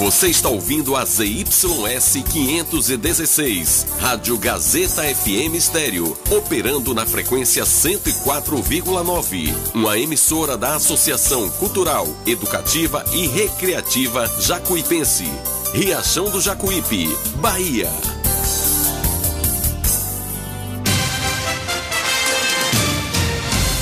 Você está ouvindo a ZYS 516, Rádio Gazeta FM Estéreo, operando na frequência 104,9. Uma emissora da Associação Cultural, Educativa e Recreativa Jacuipense. Riachão do Jacuípe, Bahia.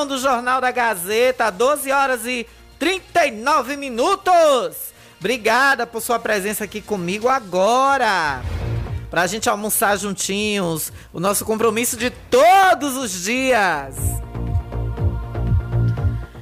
Edição do Jornal da Gazeta, 12 horas e 39 minutos. Obrigada por sua presença aqui comigo agora. Pra gente almoçar juntinhos, o nosso compromisso de todos os dias.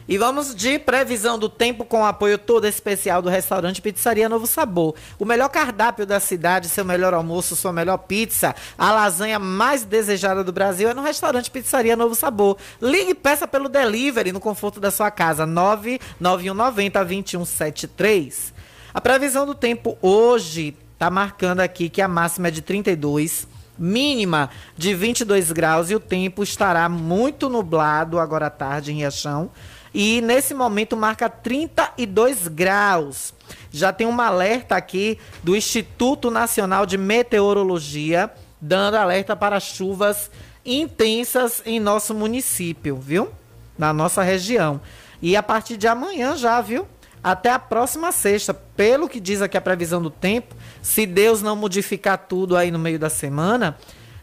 E vamos de previsão do tempo com apoio todo especial do restaurante Pizzaria Novo Sabor. O melhor cardápio da cidade, seu melhor almoço, sua melhor pizza, a lasanha mais desejada do Brasil é no restaurante Pizzaria Novo Sabor. Ligue e peça pelo delivery no conforto da sua casa. 99190 2173. A previsão do tempo hoje está marcando aqui que a máxima é de 32 mínima de 22 graus e o tempo estará muito nublado agora à tarde em Riachão e nesse momento marca 32 graus. Já tem um alerta aqui do Instituto Nacional de Meteorologia, dando alerta para chuvas intensas em nosso município, viu? Na nossa região. E a partir de amanhã já, viu? Até a próxima sexta. Pelo que diz aqui a previsão do tempo, se Deus não modificar tudo aí no meio da semana,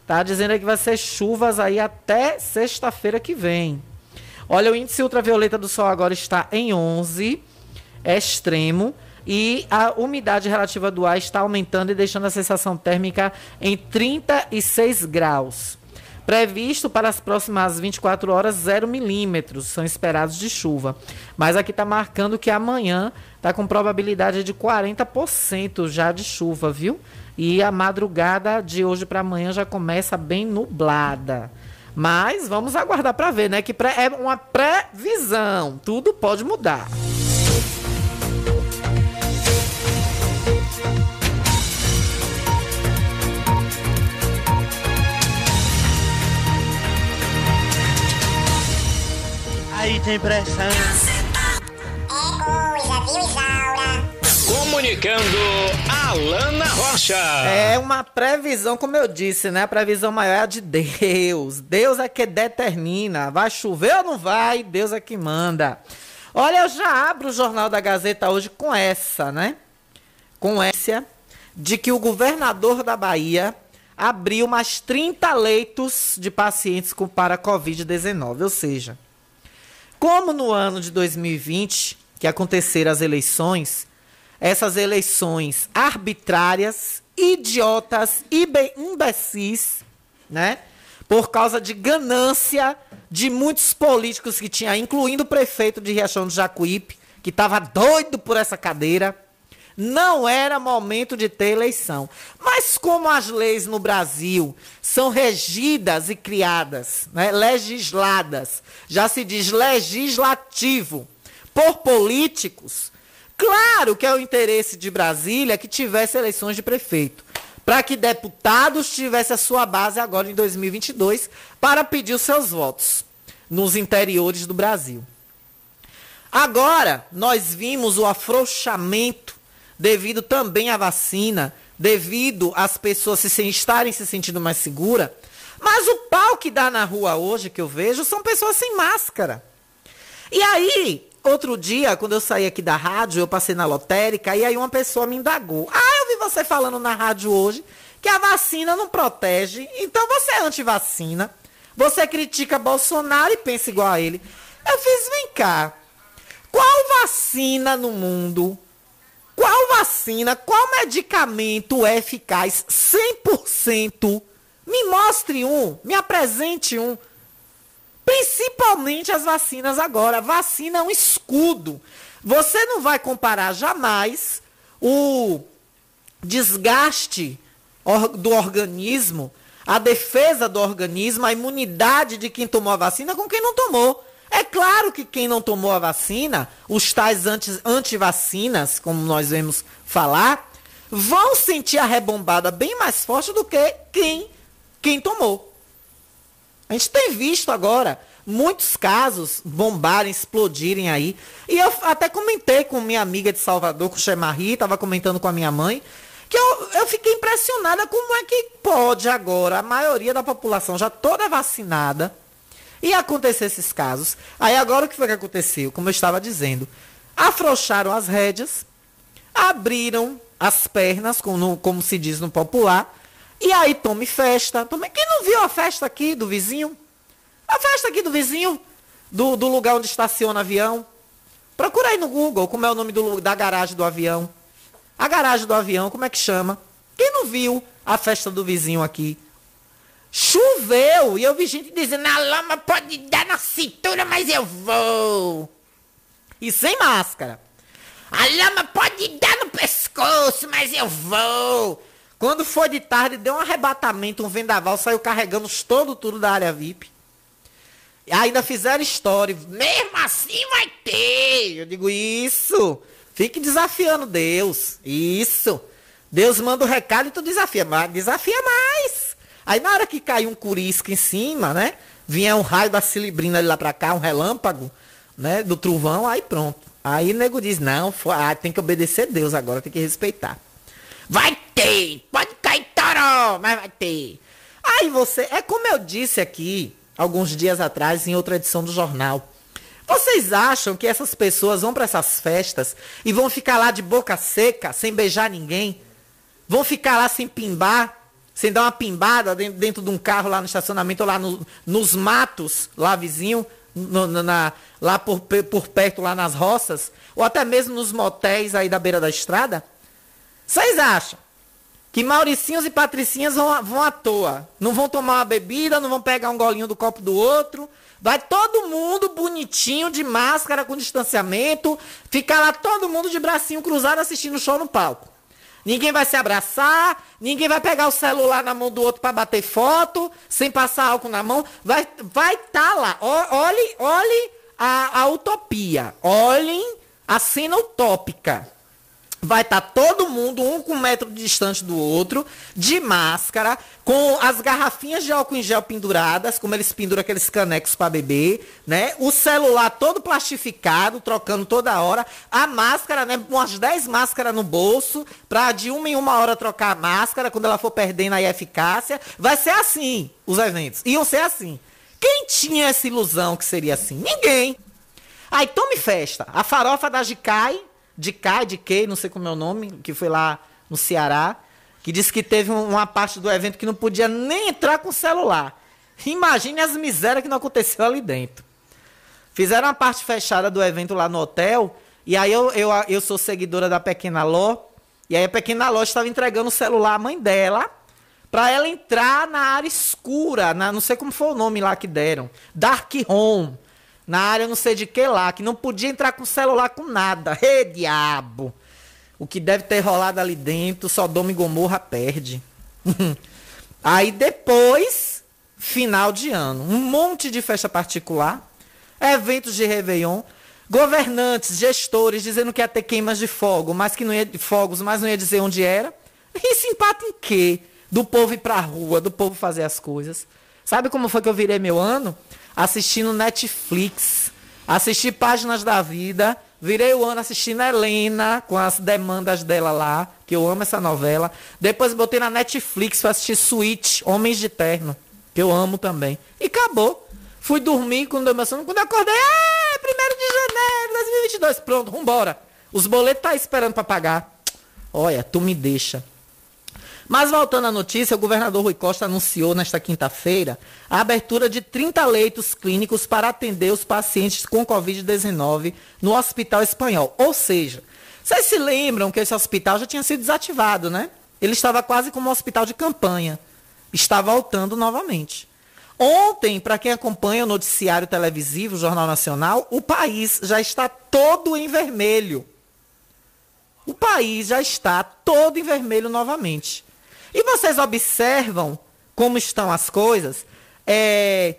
tá dizendo que vai ser chuvas aí até sexta-feira que vem. Olha, o índice ultravioleta do Sol agora está em 11, é extremo, e a umidade relativa do ar está aumentando e deixando a sensação térmica em 36 graus. Previsto para as próximas 24 horas, 0 milímetros são esperados de chuva. Mas aqui está marcando que amanhã está com probabilidade de 40% já de chuva, viu? E a madrugada de hoje para amanhã já começa bem nublada. Mas vamos aguardar para ver, né? Que é uma previsão. Tudo pode mudar. Aí tem pressão. É coisa, viu? Comunicando Alana Rocha. É uma previsão, como eu disse, né? A previsão maior é a de Deus. Deus é que determina. Vai chover ou não vai? Deus é que manda. Olha, eu já abro o Jornal da Gazeta hoje com essa, né? Com essa de que o governador da Bahia abriu mais 30 leitos de pacientes com para Covid-19. Ou seja, como no ano de 2020, que aconteceram as eleições, essas eleições arbitrárias, idiotas, imbecis, né? Por causa de ganância de muitos políticos que tinha, incluindo o prefeito de Riachão do Jacuípe, que estava doido por essa cadeira. Não era momento de ter eleição. Mas como as leis no Brasil são regidas e criadas, né, legisladas, já se diz legislativo, por políticos, Claro que é o interesse de Brasília que tivesse eleições de prefeito, para que deputados tivessem a sua base agora em 2022 para pedir os seus votos nos interiores do Brasil. Agora, nós vimos o afrouxamento devido também à vacina, devido às pessoas se estarem se sentindo mais seguras. Mas o pau que dá na rua hoje, que eu vejo, são pessoas sem máscara. E aí, outro dia, quando eu saí aqui da rádio, eu passei na lotérica, e aí uma pessoa me indagou. Ah, eu vi você falando na rádio hoje que a vacina não protege, então você é anti-vacina. Você critica Bolsonaro e pensa igual a ele. Eu fiz, vem cá. Qual vacina no mundo? Qual vacina, qual medicamento é eficaz 100%? Me mostre um, me apresente um. Principalmente as vacinas agora. Vacina é um escudo. Você não vai comparar jamais o desgaste do organismo, a defesa do organismo, a imunidade de quem tomou a vacina com quem não tomou. É claro que quem não tomou a vacina, os tais anti, antivacinas, como nós vemos falar, vão sentir a rebombada bem mais forte do que quem, quem tomou. A gente tem visto agora muitos casos bombarem, explodirem aí. E eu até comentei com minha amiga de Salvador, com o Chemarri, estava comentando com a minha mãe, que eu, eu fiquei impressionada como é que pode agora a maioria da população já toda vacinada e acontecer esses casos. Aí agora o que foi que aconteceu? Como eu estava dizendo, afrouxaram as rédeas, abriram as pernas, como, como se diz no popular, e aí tome festa. Tome... Quem não viu a festa aqui do vizinho? A festa aqui do vizinho, do, do lugar onde estaciona avião. Procura aí no Google como é o nome do, da garagem do avião. A garagem do avião, como é que chama? Quem não viu a festa do vizinho aqui? Choveu! E eu vi gente dizendo, a lama pode dar na cintura, mas eu vou. E sem máscara. A lama pode dar no pescoço, mas eu vou. Quando foi de tarde, deu um arrebatamento, um vendaval, saiu carregando todo tudo da área VIP. E ainda fizeram história. Mesmo assim vai ter. Eu digo, isso. Fique desafiando Deus. Isso. Deus manda o recado e tu desafia. Mas desafia mais. Aí na hora que cai um curisco em cima, né? Vinha um raio da cilibrina ali lá pra cá, um relâmpago, né? Do trovão, aí pronto. Aí o nego diz, não, ah, tem que obedecer Deus agora, tem que respeitar. Vai ter! Pode cair toró, mas vai ter. Aí você, é como eu disse aqui, alguns dias atrás, em outra edição do jornal. Vocês acham que essas pessoas vão para essas festas e vão ficar lá de boca seca, sem beijar ninguém? Vão ficar lá sem pimbar, sem dar uma pimbada dentro, dentro de um carro lá no estacionamento, ou lá no, nos matos, lá vizinho, no, na, lá por, por perto, lá nas roças, ou até mesmo nos motéis aí da beira da estrada? Vocês acham que Mauricinhos e Patricinhas vão, vão à toa? Não vão tomar uma bebida, não vão pegar um golinho do copo do outro, Vai todo mundo bonitinho, de máscara, com distanciamento. Ficar lá todo mundo de bracinho cruzado assistindo o show no palco. Ninguém vai se abraçar, ninguém vai pegar o celular na mão do outro para bater foto, sem passar álcool na mão. Vai vai tá lá. olhe, olhe a, a utopia. Olhem a cena utópica vai estar tá todo mundo, um com um metro distante do outro, de máscara, com as garrafinhas de álcool em gel penduradas, como eles penduram aqueles canecos para beber, né? O celular todo plastificado, trocando toda hora, a máscara, né? Umas 10 máscaras no bolso, para de uma em uma hora trocar a máscara, quando ela for perdendo a eficácia. Vai ser assim, os eventos. Iam ser assim. Quem tinha essa ilusão que seria assim? Ninguém. Aí tome festa. A farofa da Gicai de K, de K, não sei como é o nome, que foi lá no Ceará, que disse que teve uma parte do evento que não podia nem entrar com celular. Imagine as misérias que não aconteceu ali dentro. Fizeram a parte fechada do evento lá no hotel, e aí eu, eu, eu sou seguidora da Pequena Ló, e aí a Pequena Ló estava entregando o celular à mãe dela, para ela entrar na área escura, na, não sei como foi o nome lá que deram, Dark Home na área não sei de que lá, que não podia entrar com celular com nada. Ê, diabo! O que deve ter rolado ali dentro, Sodoma e Gomorra perde. Aí depois, final de ano, um monte de festa particular, eventos de Réveillon, governantes, gestores dizendo que ia ter queimas de fogo, mas que não ia de fogos, mas não ia dizer onde era. E se empata em quê? Do povo ir pra rua, do povo fazer as coisas. Sabe como foi que eu virei meu ano? Assistindo Netflix, Assisti Páginas da Vida. Virei o ano assistindo Helena, com as demandas dela lá, que eu amo essa novela. Depois botei na Netflix pra assistir Switch, Homens de Terno, que eu amo também. E acabou. Fui dormir quando eu, quando eu acordei, ah, 1 de janeiro de 2022. Pronto, vambora. Os boletos tá esperando para pagar. Olha, tu me deixa. Mas voltando à notícia, o governador Rui Costa anunciou nesta quinta-feira a abertura de 30 leitos clínicos para atender os pacientes com Covid-19 no Hospital Espanhol. Ou seja, vocês se lembram que esse hospital já tinha sido desativado, né? Ele estava quase como um hospital de campanha. Está voltando novamente. Ontem, para quem acompanha o noticiário televisivo, o Jornal Nacional, o país já está todo em vermelho. O país já está todo em vermelho novamente. E vocês observam como estão as coisas? É,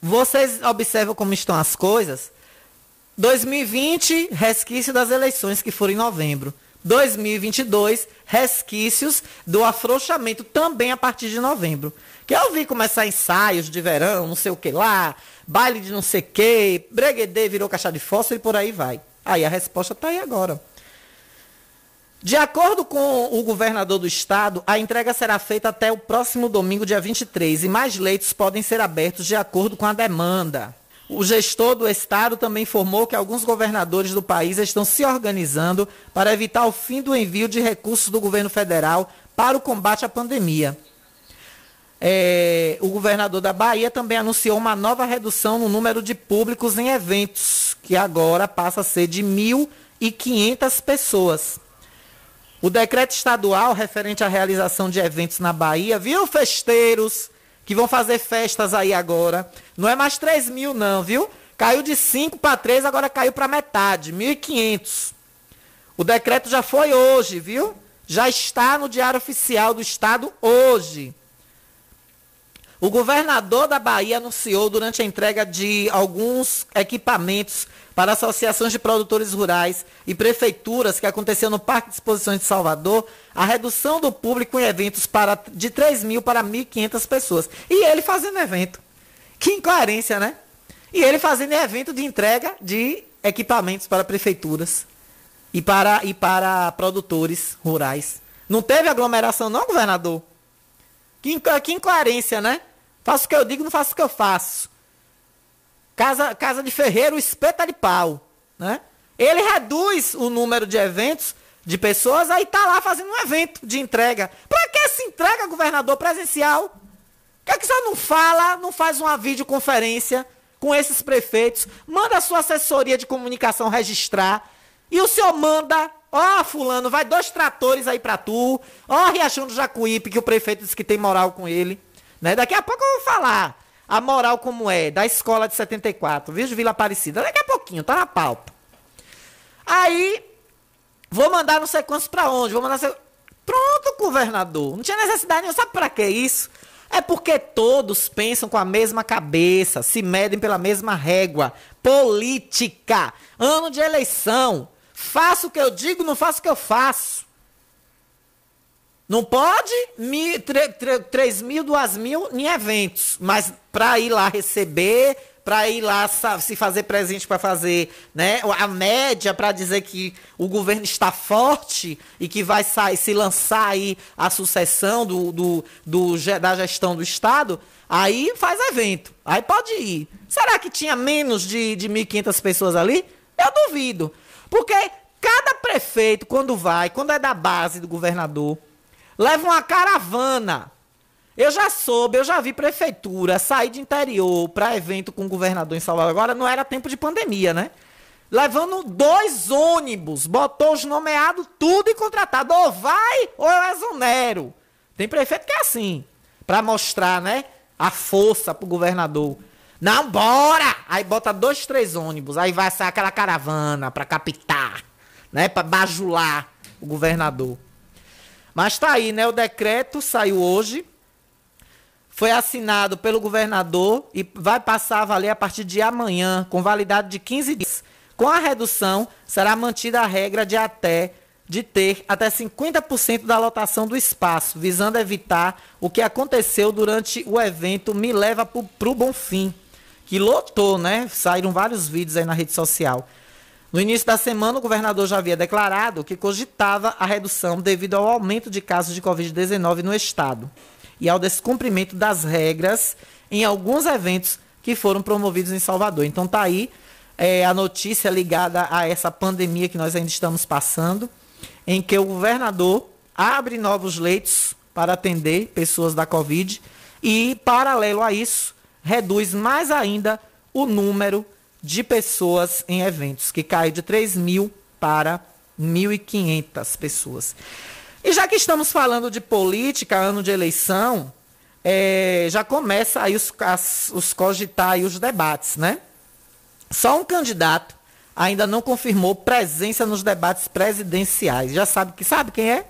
vocês observam como estão as coisas? 2020, resquício das eleições que foram em novembro. 2022, resquícios do afrouxamento também a partir de novembro. Que eu vi começar ensaios de verão, não sei o que lá, baile de não sei o que, breguedê virou caixa de fósforo e por aí vai. Aí a resposta está aí agora. De acordo com o governador do estado, a entrega será feita até o próximo domingo, dia 23, e mais leitos podem ser abertos de acordo com a demanda. O gestor do estado também informou que alguns governadores do país estão se organizando para evitar o fim do envio de recursos do governo federal para o combate à pandemia. É, o governador da Bahia também anunciou uma nova redução no número de públicos em eventos, que agora passa a ser de 1.500 pessoas. O decreto estadual referente à realização de eventos na Bahia, viu, festeiros que vão fazer festas aí agora? Não é mais 3 mil, não, viu? Caiu de 5 para 3, agora caiu para metade, 1.500. O decreto já foi hoje, viu? Já está no Diário Oficial do Estado hoje. O governador da Bahia anunciou durante a entrega de alguns equipamentos para associações de produtores rurais e prefeituras que aconteceu no Parque de Exposições de Salvador, a redução do público em eventos para, de 3 mil para 1.500 pessoas. E ele fazendo evento. Que incoerência, né? E ele fazendo evento de entrega de equipamentos para prefeituras e para, e para produtores rurais. Não teve aglomeração, não, governador? Que, incoerência, né? Faço o que eu digo, não faço o que eu faço. Casa, casa de ferreiro espeta de pau, né? Ele reduz o número de eventos de pessoas, aí tá lá fazendo um evento de entrega. Para que se entrega, governador presencial? Por que, é que você não fala, não faz uma videoconferência com esses prefeitos, manda a sua assessoria de comunicação registrar, e o senhor manda, ó, fulano, vai dois tratores aí pra tu, ó, Riachão do Jacuípe, que o prefeito disse que tem moral com ele, né? Daqui a pouco eu vou falar a moral como é, da escola de 74, viu, Vila Aparecida. Daqui a pouquinho, tá na pauta. Aí, vou mandar não sei quantos pra onde, vou mandar... Pronto, governador. Não tinha necessidade nenhuma. Sabe pra que isso? É porque todos pensam com a mesma cabeça, se medem pela mesma régua. Política. Ano de eleição. Faço o que eu digo, não faço o que eu faço. Não pode mi, 3 mil, 2 mil em eventos, mas para ir lá receber, para ir lá se fazer presente para fazer né, a média, para dizer que o governo está forte e que vai sair, se lançar aí a sucessão do, do, do, da gestão do Estado, aí faz evento. Aí pode ir. Será que tinha menos de, de 1.500 pessoas ali? Eu duvido. Porque cada prefeito, quando vai, quando é da base do governador, leva uma caravana. Eu já soube, eu já vi prefeitura sair de interior para evento com o governador em Salvador. Agora não era tempo de pandemia, né? Levando dois ônibus, botou os nomeados tudo e contratado. Ou vai ou eu exonero. Tem prefeito que é assim, para mostrar, né, a força pro governador. Não, bora! Aí bota dois, três ônibus, aí vai sair aquela caravana para captar, né, para bajular o governador. Mas tá aí, né? O decreto saiu hoje. Foi assinado pelo governador e vai passar a valer a partir de amanhã, com validade de 15 dias. Com a redução, será mantida a regra de até de ter até 50% da lotação do espaço, visando evitar o que aconteceu durante o evento Me Leva para o Bom Fim, que lotou, né? Saíram vários vídeos aí na rede social. No início da semana, o governador já havia declarado que cogitava a redução devido ao aumento de casos de Covid-19 no estado e ao descumprimento das regras em alguns eventos que foram promovidos em Salvador. Então tá aí é, a notícia ligada a essa pandemia que nós ainda estamos passando, em que o governador abre novos leitos para atender pessoas da Covid e, paralelo a isso, reduz mais ainda o número de pessoas em eventos, que cai de 3 mil para 1.500 pessoas. E já que estamos falando de política, ano de eleição, é, já começa aí os, as, os cogitar e os debates, né? Só um candidato ainda não confirmou presença nos debates presidenciais. Já sabe que sabe quem é?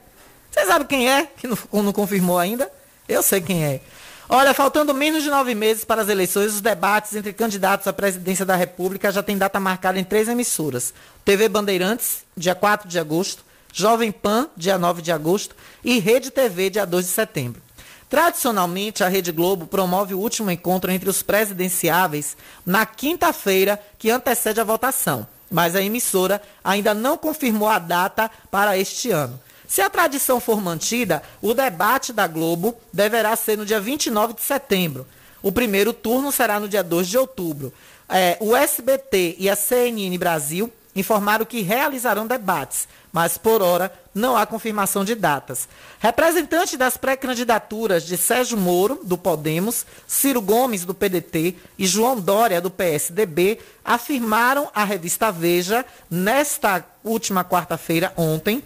Você sabe quem é que não, não confirmou ainda? Eu sei quem é. Olha, faltando menos de nove meses para as eleições, os debates entre candidatos à presidência da República já têm data marcada em três emissoras. TV Bandeirantes, dia 4 de agosto, Jovem Pan, dia 9 de agosto, e Rede TV, dia 2 de setembro. Tradicionalmente, a Rede Globo promove o último encontro entre os presidenciáveis na quinta-feira que antecede a votação, mas a emissora ainda não confirmou a data para este ano. Se a tradição for mantida, o debate da Globo deverá ser no dia 29 de setembro. O primeiro turno será no dia 2 de outubro. É, o SBT e a CNN Brasil informaram que realizarão debates, mas por hora não há confirmação de datas. Representantes das pré-candidaturas de Sérgio Moro, do Podemos, Ciro Gomes, do PDT e João Dória, do PSDB, afirmaram à revista Veja, nesta última quarta-feira, ontem,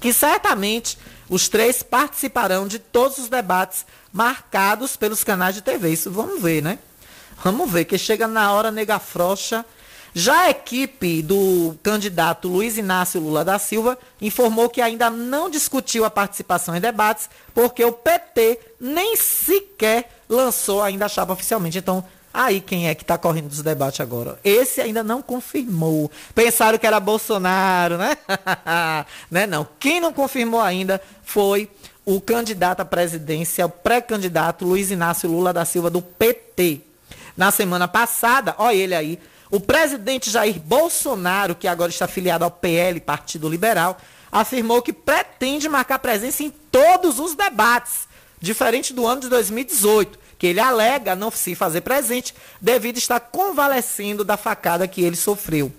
que certamente os três participarão de todos os debates marcados pelos canais de TV. Isso vamos ver, né? Vamos ver, que chega na hora nega frouxa. Já a equipe do candidato Luiz Inácio Lula da Silva informou que ainda não discutiu a participação em debates, porque o PT nem sequer lançou ainda a chapa oficialmente. Então, Aí quem é que está correndo dos debates agora? Esse ainda não confirmou. Pensaram que era Bolsonaro, né? né? Não. Quem não confirmou ainda foi o candidato à presidência, o pré-candidato Luiz Inácio Lula da Silva, do PT. Na semana passada, olha ele aí, o presidente Jair Bolsonaro, que agora está afiliado ao PL, Partido Liberal, afirmou que pretende marcar presença em todos os debates, diferente do ano de 2018 que ele alega não se fazer presente devido estar convalescendo da facada que ele sofreu.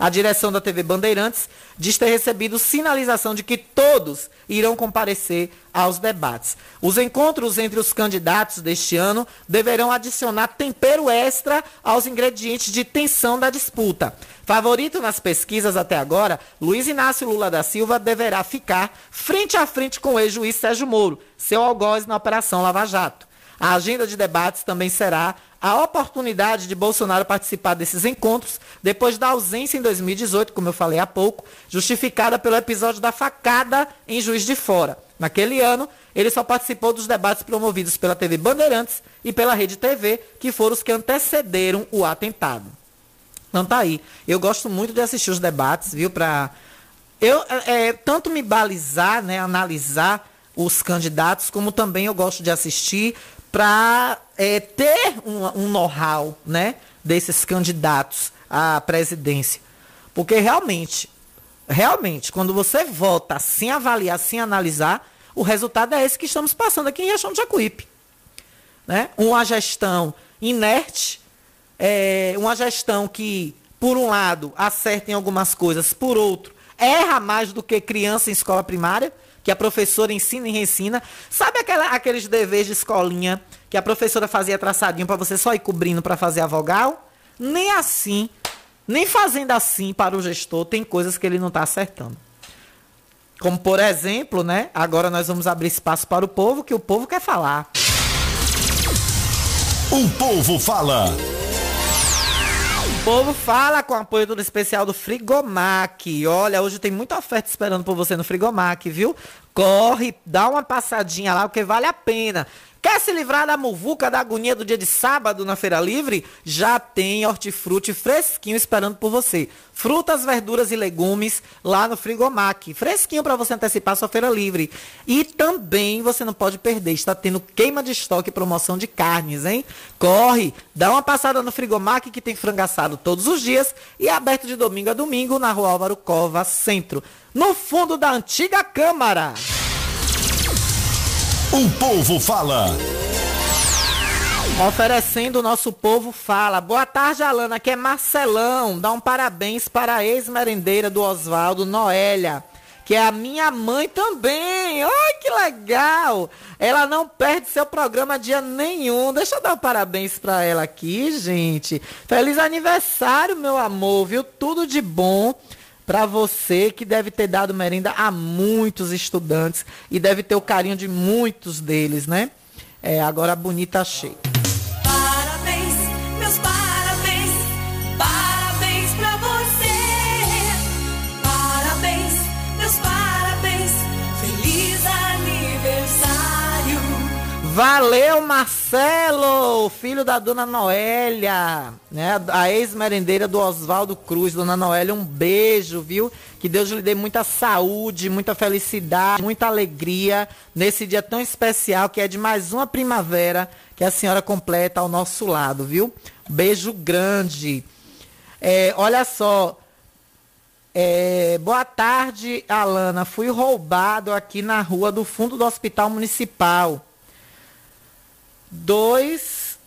A direção da TV Bandeirantes diz ter recebido sinalização de que todos irão comparecer aos debates. Os encontros entre os candidatos deste ano deverão adicionar tempero extra aos ingredientes de tensão da disputa. Favorito nas pesquisas até agora, Luiz Inácio Lula da Silva deverá ficar frente a frente com o ex-juiz Sérgio Moro, seu algoz na Operação Lava Jato. A agenda de debates também será a oportunidade de Bolsonaro participar desses encontros depois da ausência em 2018, como eu falei há pouco, justificada pelo episódio da facada em Juiz de Fora. Naquele ano, ele só participou dos debates promovidos pela TV Bandeirantes e pela Rede TV, que foram os que antecederam o atentado. Então tá aí. Eu gosto muito de assistir os debates, viu? Pra eu é, é tanto me balizar, né, analisar os candidatos, como também eu gosto de assistir para é, ter um, um know-how né, desses candidatos à presidência. Porque realmente, realmente, quando você vota sem avaliar, sem analisar, o resultado é esse que estamos passando aqui em Riachão de Jacuípe. Né? Uma gestão inerte, é, uma gestão que, por um lado, acerta em algumas coisas, por outro, erra mais do que criança em escola primária que a professora ensina e reensina. Sabe aquela, aqueles deveres de escolinha que a professora fazia traçadinho para você só ir cobrindo para fazer a vogal? Nem assim, nem fazendo assim para o gestor, tem coisas que ele não está acertando. Como, por exemplo, né? Agora nós vamos abrir espaço para o povo, que o povo quer falar. O povo fala. O povo fala com apoio do especial do Frigomac. Olha, hoje tem muita oferta esperando por você no Frigomac, viu? Corre, dá uma passadinha lá, porque vale a pena. Quer se livrar da muvuca, da agonia do dia de sábado na Feira Livre? Já tem hortifruti fresquinho esperando por você. Frutas, verduras e legumes lá no Frigomac. Fresquinho para você antecipar sua Feira Livre. E também você não pode perder, está tendo queima de estoque e promoção de carnes, hein? Corre, dá uma passada no Frigomac que tem frango assado todos os dias e é aberto de domingo a domingo na Rua Álvaro Cova, Centro. No fundo da antiga Câmara. O povo fala. Oferecendo o nosso povo fala. Boa tarde, Alana. Aqui é Marcelão. Dá um parabéns para a ex-merendeira do Oswaldo, Noélia. Que é a minha mãe também. Ai, que legal. Ela não perde seu programa dia nenhum. Deixa eu dar um parabéns para ela aqui, gente. Feliz aniversário, meu amor, viu? Tudo de bom para você que deve ter dado merenda a muitos estudantes e deve ter o carinho de muitos deles, né? É, agora a bonita cheia. Parabéns, meus parabéns, Valeu, Marcelo, filho da dona Noélia, né? A ex-merendeira do Oswaldo Cruz, dona Noélia, um beijo, viu? Que Deus lhe dê muita saúde, muita felicidade, muita alegria nesse dia tão especial que é de mais uma primavera que a senhora completa ao nosso lado, viu? Beijo grande. É, olha só, é, boa tarde, Alana. Fui roubado aqui na rua do fundo do Hospital Municipal. Dois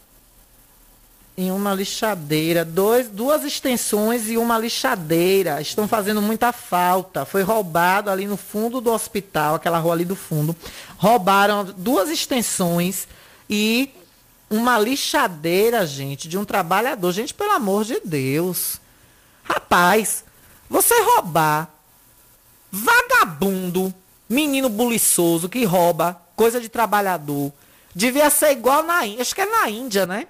em uma lixadeira, dois, duas extensões e uma lixadeira. Estão fazendo muita falta. Foi roubado ali no fundo do hospital, aquela rua ali do fundo. Roubaram duas extensões e uma lixadeira, gente, de um trabalhador. Gente, pelo amor de Deus. Rapaz, você roubar vagabundo, menino buliçoso que rouba coisa de trabalhador, devia ser igual na Índia. Acho que é na Índia, né?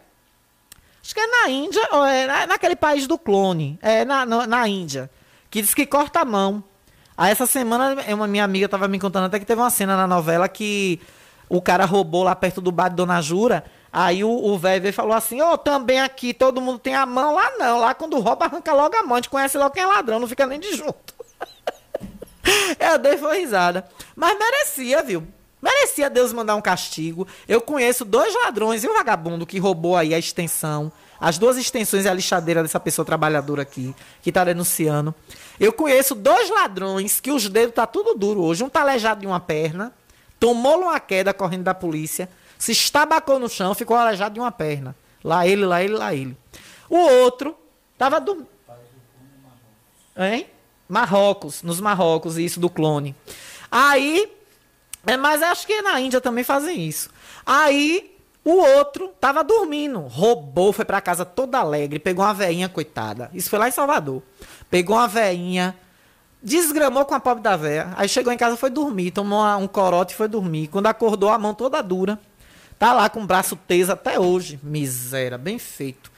Acho que é na Índia, ou é na- naquele país do clone. É na, na, na Índia. Que diz que corta a mão. Aí essa semana, uma minha amiga tava me contando até que teve uma cena na novela que o cara roubou lá perto do bar de Dona Jura. Aí o velho falou assim: Ô, também aqui todo mundo tem a mão. Lá não. Lá quando rouba, arranca logo a mão. A gente conhece logo quem é ladrão, não fica nem de junto. Eu dei foi risada. Mas merecia, viu? Merecia Deus mandar um castigo. Eu conheço dois ladrões e um vagabundo que roubou aí a extensão. As duas extensões e a lixadeira dessa pessoa trabalhadora aqui, que tá denunciando. Eu conheço dois ladrões que os dedos tá tudo duro hoje. Um tá aleijado em uma perna, tomou uma queda correndo da polícia, se estabacou no chão, ficou aleijado de uma perna. Lá ele, lá ele, lá ele. O outro tava dormindo. Hein? Marrocos, nos Marrocos, isso do clone. Aí, é, mas acho que na Índia também fazem isso. Aí, o outro tava dormindo, roubou, foi pra casa toda alegre, pegou uma veinha, coitada. Isso foi lá em Salvador. Pegou uma veinha, desgramou com a pobre da véia. Aí chegou em casa, foi dormir, tomou uma- um corote e foi dormir. Quando acordou, a mão toda dura. Tá lá com o braço teso até hoje. Miséria, bem feito.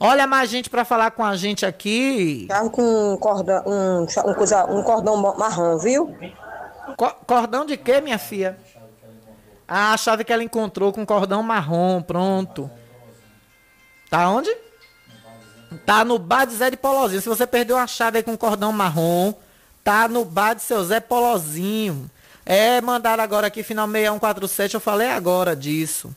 Olha mais gente pra falar com a gente aqui. Carro com um cordão, um, um, um cordão ma- marrom, viu? Co- cordão de quê, minha filha? Ah, a chave que ela encontrou com cordão marrom, pronto. Tá onde? Tá no bar de Zé de Polozinho. Se você perdeu uma chave aí com cordão marrom, tá no bar de seu Zé Polozinho. É, mandaram agora aqui, final 6147, eu falei agora disso.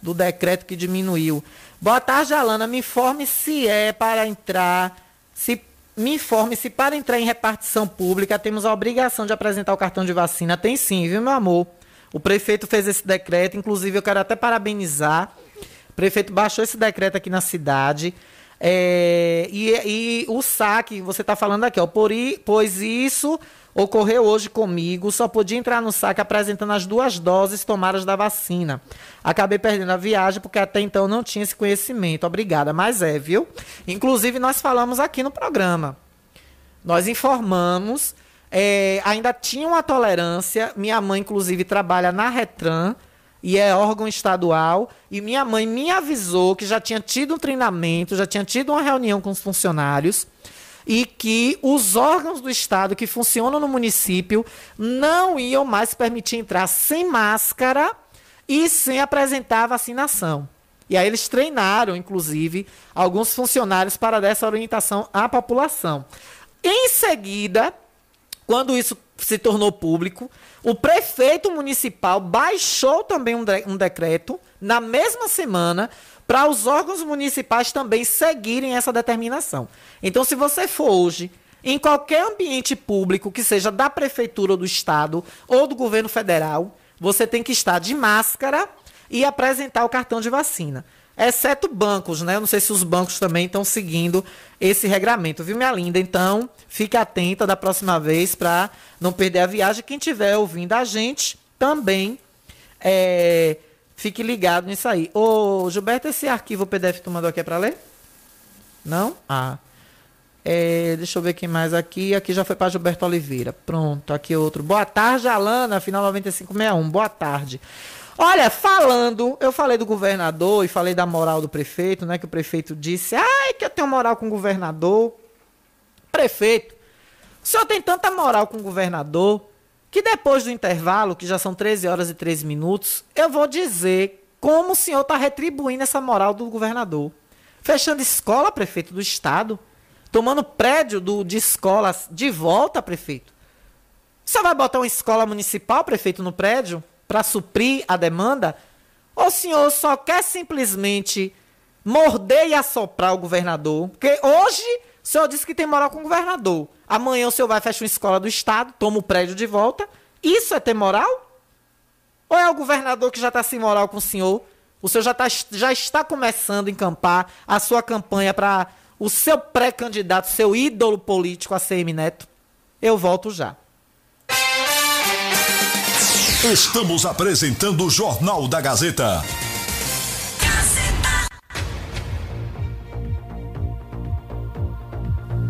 Do decreto que diminuiu. Boa tarde, Alana. Me informe se é para entrar. Se me informe se para entrar em repartição pública temos a obrigação de apresentar o cartão de vacina. Tem sim, viu, meu amor? O prefeito fez esse decreto, inclusive eu quero até parabenizar. O prefeito baixou esse decreto aqui na cidade. É, e, e o saque, você está falando aqui, ó, por i- pois isso ocorreu hoje comigo, só podia entrar no saque apresentando as duas doses tomadas da vacina. Acabei perdendo a viagem porque até então não tinha esse conhecimento. Obrigada, mas é, viu? Inclusive nós falamos aqui no programa. Nós informamos, é, ainda tinha uma tolerância. Minha mãe, inclusive, trabalha na Retran e é órgão estadual. E minha mãe me avisou que já tinha tido um treinamento, já tinha tido uma reunião com os funcionários. E que os órgãos do Estado que funcionam no município não iam mais permitir entrar sem máscara e sem apresentar vacinação. E aí eles treinaram, inclusive, alguns funcionários para dar essa orientação à população. Em seguida, quando isso se tornou público, o prefeito municipal baixou também um, de- um decreto na mesma semana para os órgãos municipais também seguirem essa determinação. Então, se você for hoje em qualquer ambiente público que seja da prefeitura ou do estado ou do governo federal, você tem que estar de máscara e apresentar o cartão de vacina. Exceto bancos, né? Eu não sei se os bancos também estão seguindo esse regramento, viu, minha linda? Então, fique atenta da próxima vez para não perder a viagem. Quem estiver ouvindo a gente também é, fique ligado nisso aí. Ô, Gilberto, esse arquivo PDF tu mandou aqui é para ler? Não? Ah. É, deixa eu ver quem mais aqui. Aqui já foi para Gilberto Oliveira. Pronto, aqui outro. Boa tarde, Alana, final 9561. Boa tarde. Olha, falando, eu falei do governador e falei da moral do prefeito, né? Que o prefeito disse, ai, que eu tenho moral com o governador. Prefeito, o senhor tem tanta moral com o governador que depois do intervalo, que já são 13 horas e 3 minutos, eu vou dizer como o senhor está retribuindo essa moral do governador. Fechando escola, prefeito do estado, tomando prédio do, de escolas de volta, prefeito. Senhor vai botar uma escola municipal, prefeito, no prédio para suprir a demanda? Ou o senhor só quer simplesmente morder e assoprar o governador? Porque hoje senhor disse que tem moral com o governador. Amanhã o senhor vai fechar uma escola do estado, toma o prédio de volta. Isso é ter moral? Ou é o governador que já está sem moral com o senhor? O senhor já, tá, já está começando a encampar a sua campanha para o seu pré-candidato, seu ídolo político, a CM Neto? Eu volto já. Estamos apresentando o Jornal da Gazeta.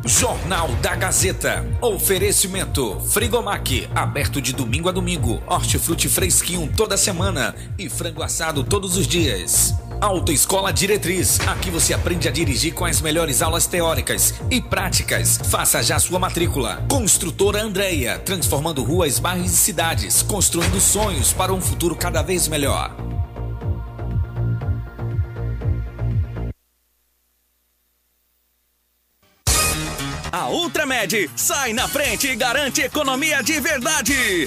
Jornal da Gazeta. Oferecimento: Frigomac, aberto de domingo a domingo. Hortifruti fresquinho toda semana e frango assado todos os dias. Autoescola Diretriz. Aqui você aprende a dirigir com as melhores aulas teóricas e práticas. Faça já sua matrícula. Construtora Andreia, transformando ruas, bairros e cidades, construindo sonhos para um futuro cada vez melhor. Ultramed sai na frente e garante economia de verdade.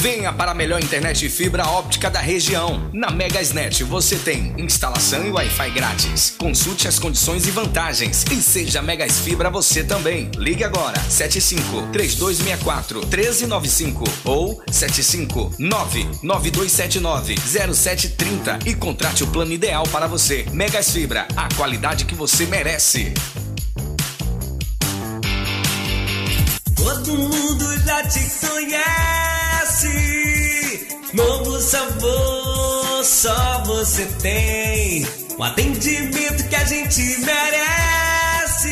Venha para a melhor internet e fibra óptica da região. Na Megasnet você tem instalação e Wi-Fi grátis. Consulte as condições e vantagens e seja Megas Fibra você também. Ligue agora 75 3264 1395 ou 75 99279 0730 e contrate o plano ideal para você. Megas Fibra, a qualidade que você merece. Todo mundo já te conhece. Novo sabor, só você tem. O atendimento que a gente merece.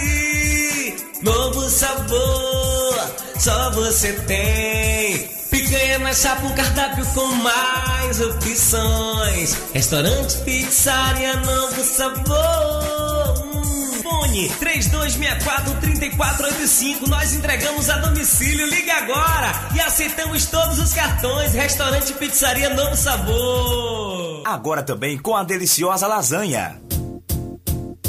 Novo sabor, só você tem. Picanha na chapa, um cardápio com mais opções. Restaurante, pizzaria, novo sabor. Hum, Fone 3264-3485. Nós entregamos a domicílio. Liga agora e aceitamos todos os cartões. Restaurante Pizzaria Novo Sabor. Agora também com a deliciosa lasanha.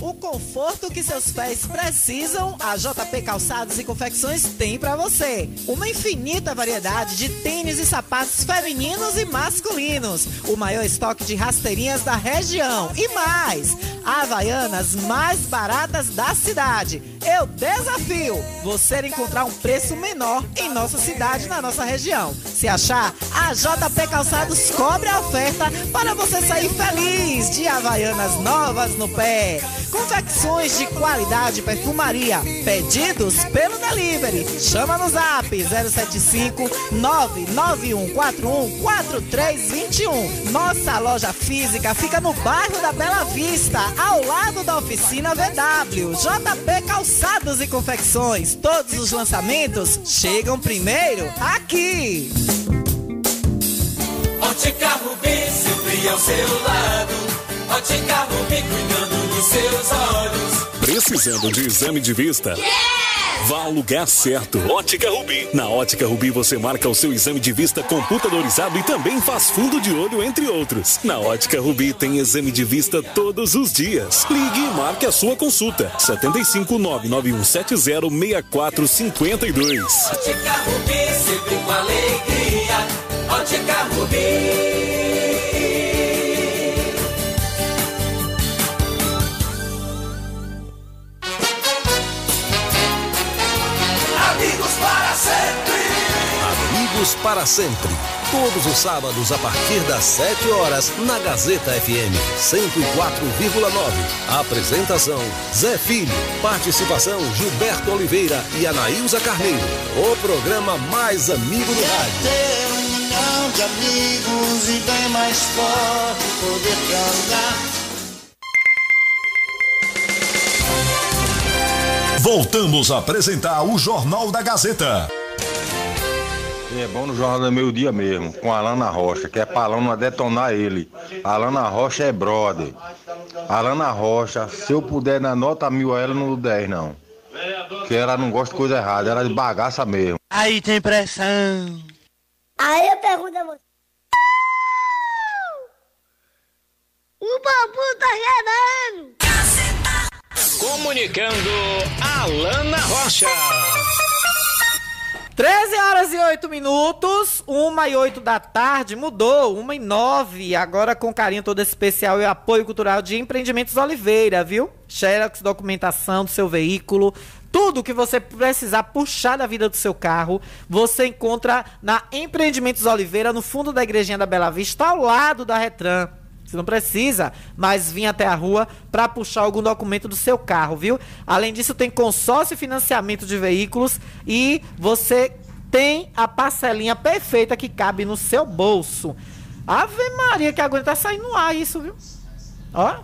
O conforto que seus pés precisam, a JP Calçados e Confecções tem para você. Uma infinita variedade de tênis e sapatos femininos e masculinos. O maior estoque de rasteirinhas da região. E mais, Havaianas mais baratas da cidade. Eu desafio você encontrar um preço menor em nossa cidade, na nossa região. Se achar, a JP Calçados cobre a oferta para você sair feliz de Havaianas novas no pé. Confecções de qualidade perfumaria. Pedidos pelo delivery. Chama no zap 075 99141 4321. Nossa loja física fica no bairro da Bela Vista, ao lado da oficina VW. JP Calçados e Confecções. Todos os lançamentos chegam primeiro aqui. Ótica Rubi, sempre ao seu lado. Ótica Rubi, cuidando seus olhos. Precisando de exame de vista? Vá ao lugar certo. Ótica Rubi. Na Ótica Rubi você marca o seu exame de vista computadorizado e também faz fundo de olho, entre outros. Na Ótica Rubi tem exame de vista todos os dias. Ligue e marque a sua consulta. 75 99170 6452. Ótica Rubi, sempre com alegria. Ótica Rubi. Amigos para sempre. Todos os sábados a partir das 7 horas na Gazeta FM 104,9. Apresentação: Zé Filho. Participação: Gilberto Oliveira e Anaísa Carneiro. O programa mais amigo do rádio. Ter um milhão de amigos e bem mais forte poder cantar. Voltamos a apresentar o Jornal da Gazeta. É bom no Jornal do Meio Dia mesmo, com a Alana Rocha, que é pra Alana detonar ele. A Alana Rocha é brother. A Alana Rocha, se eu puder dar nota mil a ela, não dou 10 não. Porque ela não gosta de coisa errada, ela é de bagaça mesmo. Aí tem pressão. Aí eu pergunto a você. O bambu tá quebrando. Comunicando Alana Rocha. 13 horas e 8 minutos, 1 e 8 da tarde, mudou, 1 e 9, agora com carinho todo especial e apoio cultural de Empreendimentos Oliveira, viu? Xerox, documentação do seu veículo, tudo que você precisar puxar da vida do seu carro, você encontra na Empreendimentos Oliveira, no fundo da igrejinha da Bela Vista, ao lado da Retran. Você não precisa mais vir até a rua para puxar algum documento do seu carro, viu? Além disso, tem consórcio e financiamento de veículos e você tem a parcelinha perfeita que cabe no seu bolso. Ave Maria, que agora tá saindo no ar isso, viu? Ó.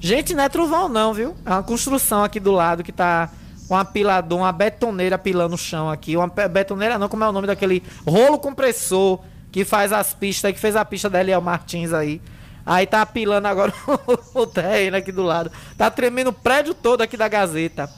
Gente, não é trovão não, viu? É uma construção aqui do lado que tá um apilador, uma betoneira pilando o chão aqui. Uma betoneira não, como é o nome daquele rolo compressor que faz as pistas, que fez a pista da Eliel Martins aí. Aí tá apilando agora o terreno aqui do lado. Tá tremendo o prédio todo aqui da Gazeta.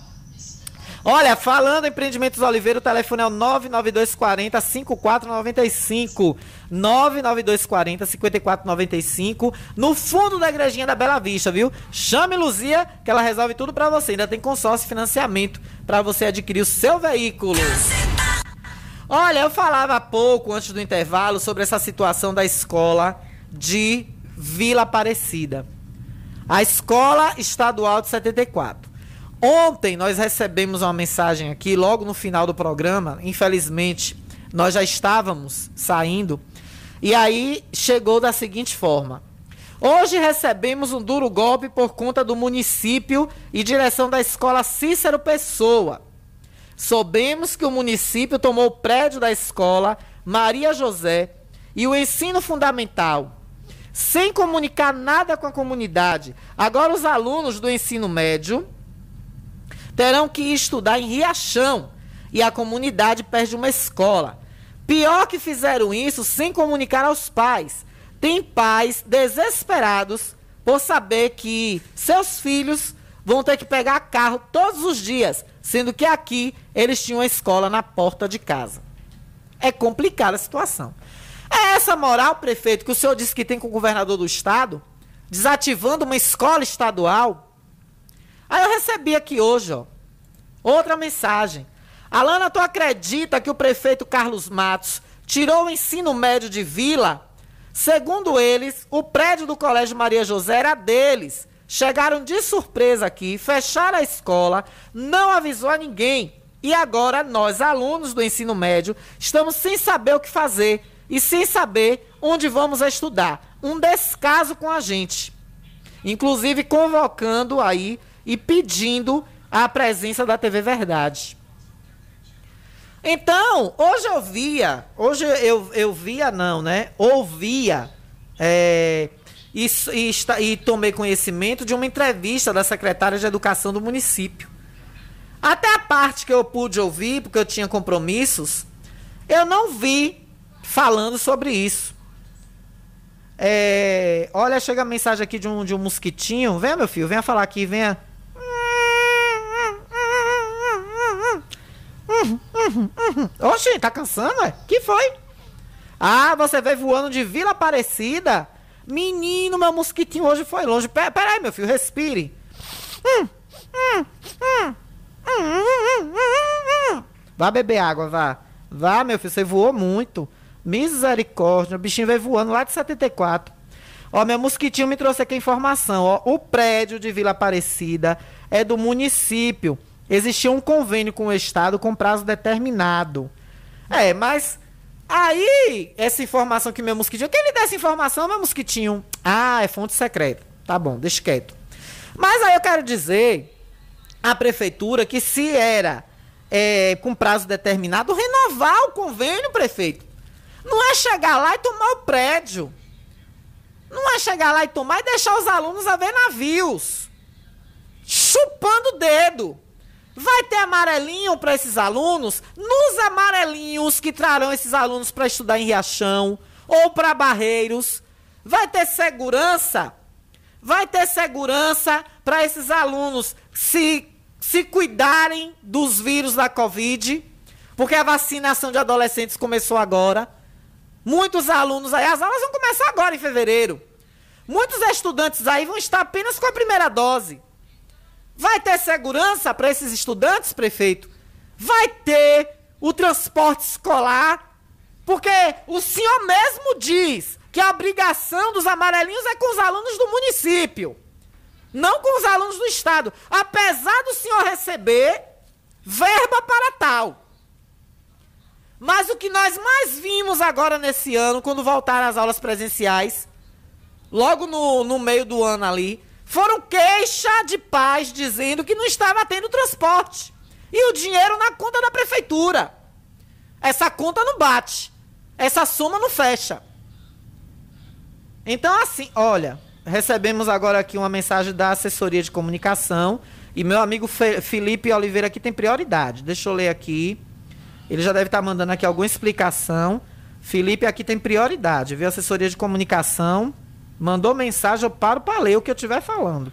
Olha, falando em Empreendimentos Oliveira, o telefone é o 99240 5495. 99240 5495. No fundo da igrejinha da Bela Vista, viu? Chame Luzia, que ela resolve tudo para você. Ainda tem consórcio e financiamento para você adquirir o seu veículo. Olha, eu falava há pouco, antes do intervalo, sobre essa situação da escola de Vila Aparecida. A Escola Estadual de 74. Ontem nós recebemos uma mensagem aqui, logo no final do programa. Infelizmente, nós já estávamos saindo. E aí chegou da seguinte forma: Hoje recebemos um duro golpe por conta do município e direção da escola Cícero Pessoa. Soubemos que o município tomou o prédio da escola Maria José e o ensino fundamental sem comunicar nada com a comunidade. Agora, os alunos do ensino médio terão que estudar em Riachão e a comunidade perde uma escola. Pior que fizeram isso sem comunicar aos pais. Tem pais desesperados por saber que seus filhos vão ter que pegar carro todos os dias, sendo que aqui eles tinham a escola na porta de casa. É complicada a situação. É essa moral, prefeito, que o senhor disse que tem com o governador do estado, desativando uma escola estadual? Aí eu recebi aqui hoje, ó, outra mensagem. Alana, tu acredita que o prefeito Carlos Matos tirou o ensino médio de vila? Segundo eles, o prédio do Colégio Maria José era deles. chegaram de surpresa aqui, fecharam a escola, não avisou a ninguém. E agora nós, alunos do ensino médio, estamos sem saber o que fazer e sem saber onde vamos estudar. Um descaso com a gente. Inclusive convocando aí e pedindo a presença da TV Verdade. Então, hoje eu via, hoje eu, eu via não, né? Ouvia é, e, e, e tomei conhecimento de uma entrevista da secretária de Educação do município. Até a parte que eu pude ouvir, porque eu tinha compromissos, eu não vi falando sobre isso. É, olha, chega a mensagem aqui de um, de um mosquitinho. Venha, meu filho, venha falar aqui, venha. Oxi, tá cansando, é? Que foi? Ah, você veio voando de Vila Aparecida? Menino, meu mosquitinho hoje foi longe. Pera, pera aí, meu filho, respire. Vá beber água, vá. Vá, meu filho, você voou muito. Misericórdia, o bichinho veio voando lá de 74. Ó, meu mosquitinho me trouxe aqui a informação, ó. O prédio de Vila Aparecida é do município existia um convênio com o Estado com prazo determinado. É, mas aí, essa informação que meu mosquitinho. Quem lhe dá essa informação, meu mosquitinho? Ah, é fonte secreta. Tá bom, deixa quieto. Mas aí eu quero dizer à prefeitura que se era é, com prazo determinado, renovar o convênio, prefeito. Não é chegar lá e tomar o prédio. Não é chegar lá e tomar e deixar os alunos a ver navios. Chupando o dedo. Vai ter amarelinho para esses alunos? Nos amarelinhos que trarão esses alunos para estudar em Riachão ou para Barreiros. Vai ter segurança? Vai ter segurança para esses alunos se, se cuidarem dos vírus da Covid? Porque a vacinação de adolescentes começou agora. Muitos alunos aí, as aulas vão começar agora em fevereiro. Muitos estudantes aí vão estar apenas com a primeira dose. Vai ter segurança para esses estudantes, prefeito? Vai ter o transporte escolar? Porque o senhor mesmo diz que a obrigação dos amarelinhos é com os alunos do município, não com os alunos do estado. Apesar do senhor receber verba para tal. Mas o que nós mais vimos agora nesse ano, quando voltaram as aulas presenciais, logo no, no meio do ano ali, foram queixa de pais dizendo que não estava tendo transporte. E o dinheiro na conta da prefeitura. Essa conta não bate. Essa soma não fecha. Então, assim, olha, recebemos agora aqui uma mensagem da assessoria de comunicação. E meu amigo Felipe Oliveira aqui tem prioridade. Deixa eu ler aqui. Ele já deve estar mandando aqui alguma explicação. Felipe aqui tem prioridade, viu? Assessoria de comunicação. Mandou mensagem, eu paro para ler o que eu estiver falando.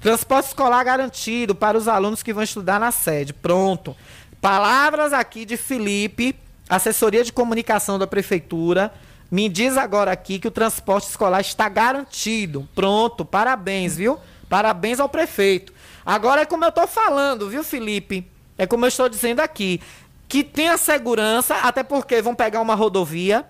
Transporte escolar garantido para os alunos que vão estudar na sede. Pronto. Palavras aqui de Felipe, assessoria de comunicação da prefeitura. Me diz agora aqui que o transporte escolar está garantido. Pronto, parabéns, viu? Parabéns ao prefeito. Agora é como eu estou falando, viu, Felipe? É como eu estou dizendo aqui. Que tenha segurança, até porque vão pegar uma rodovia.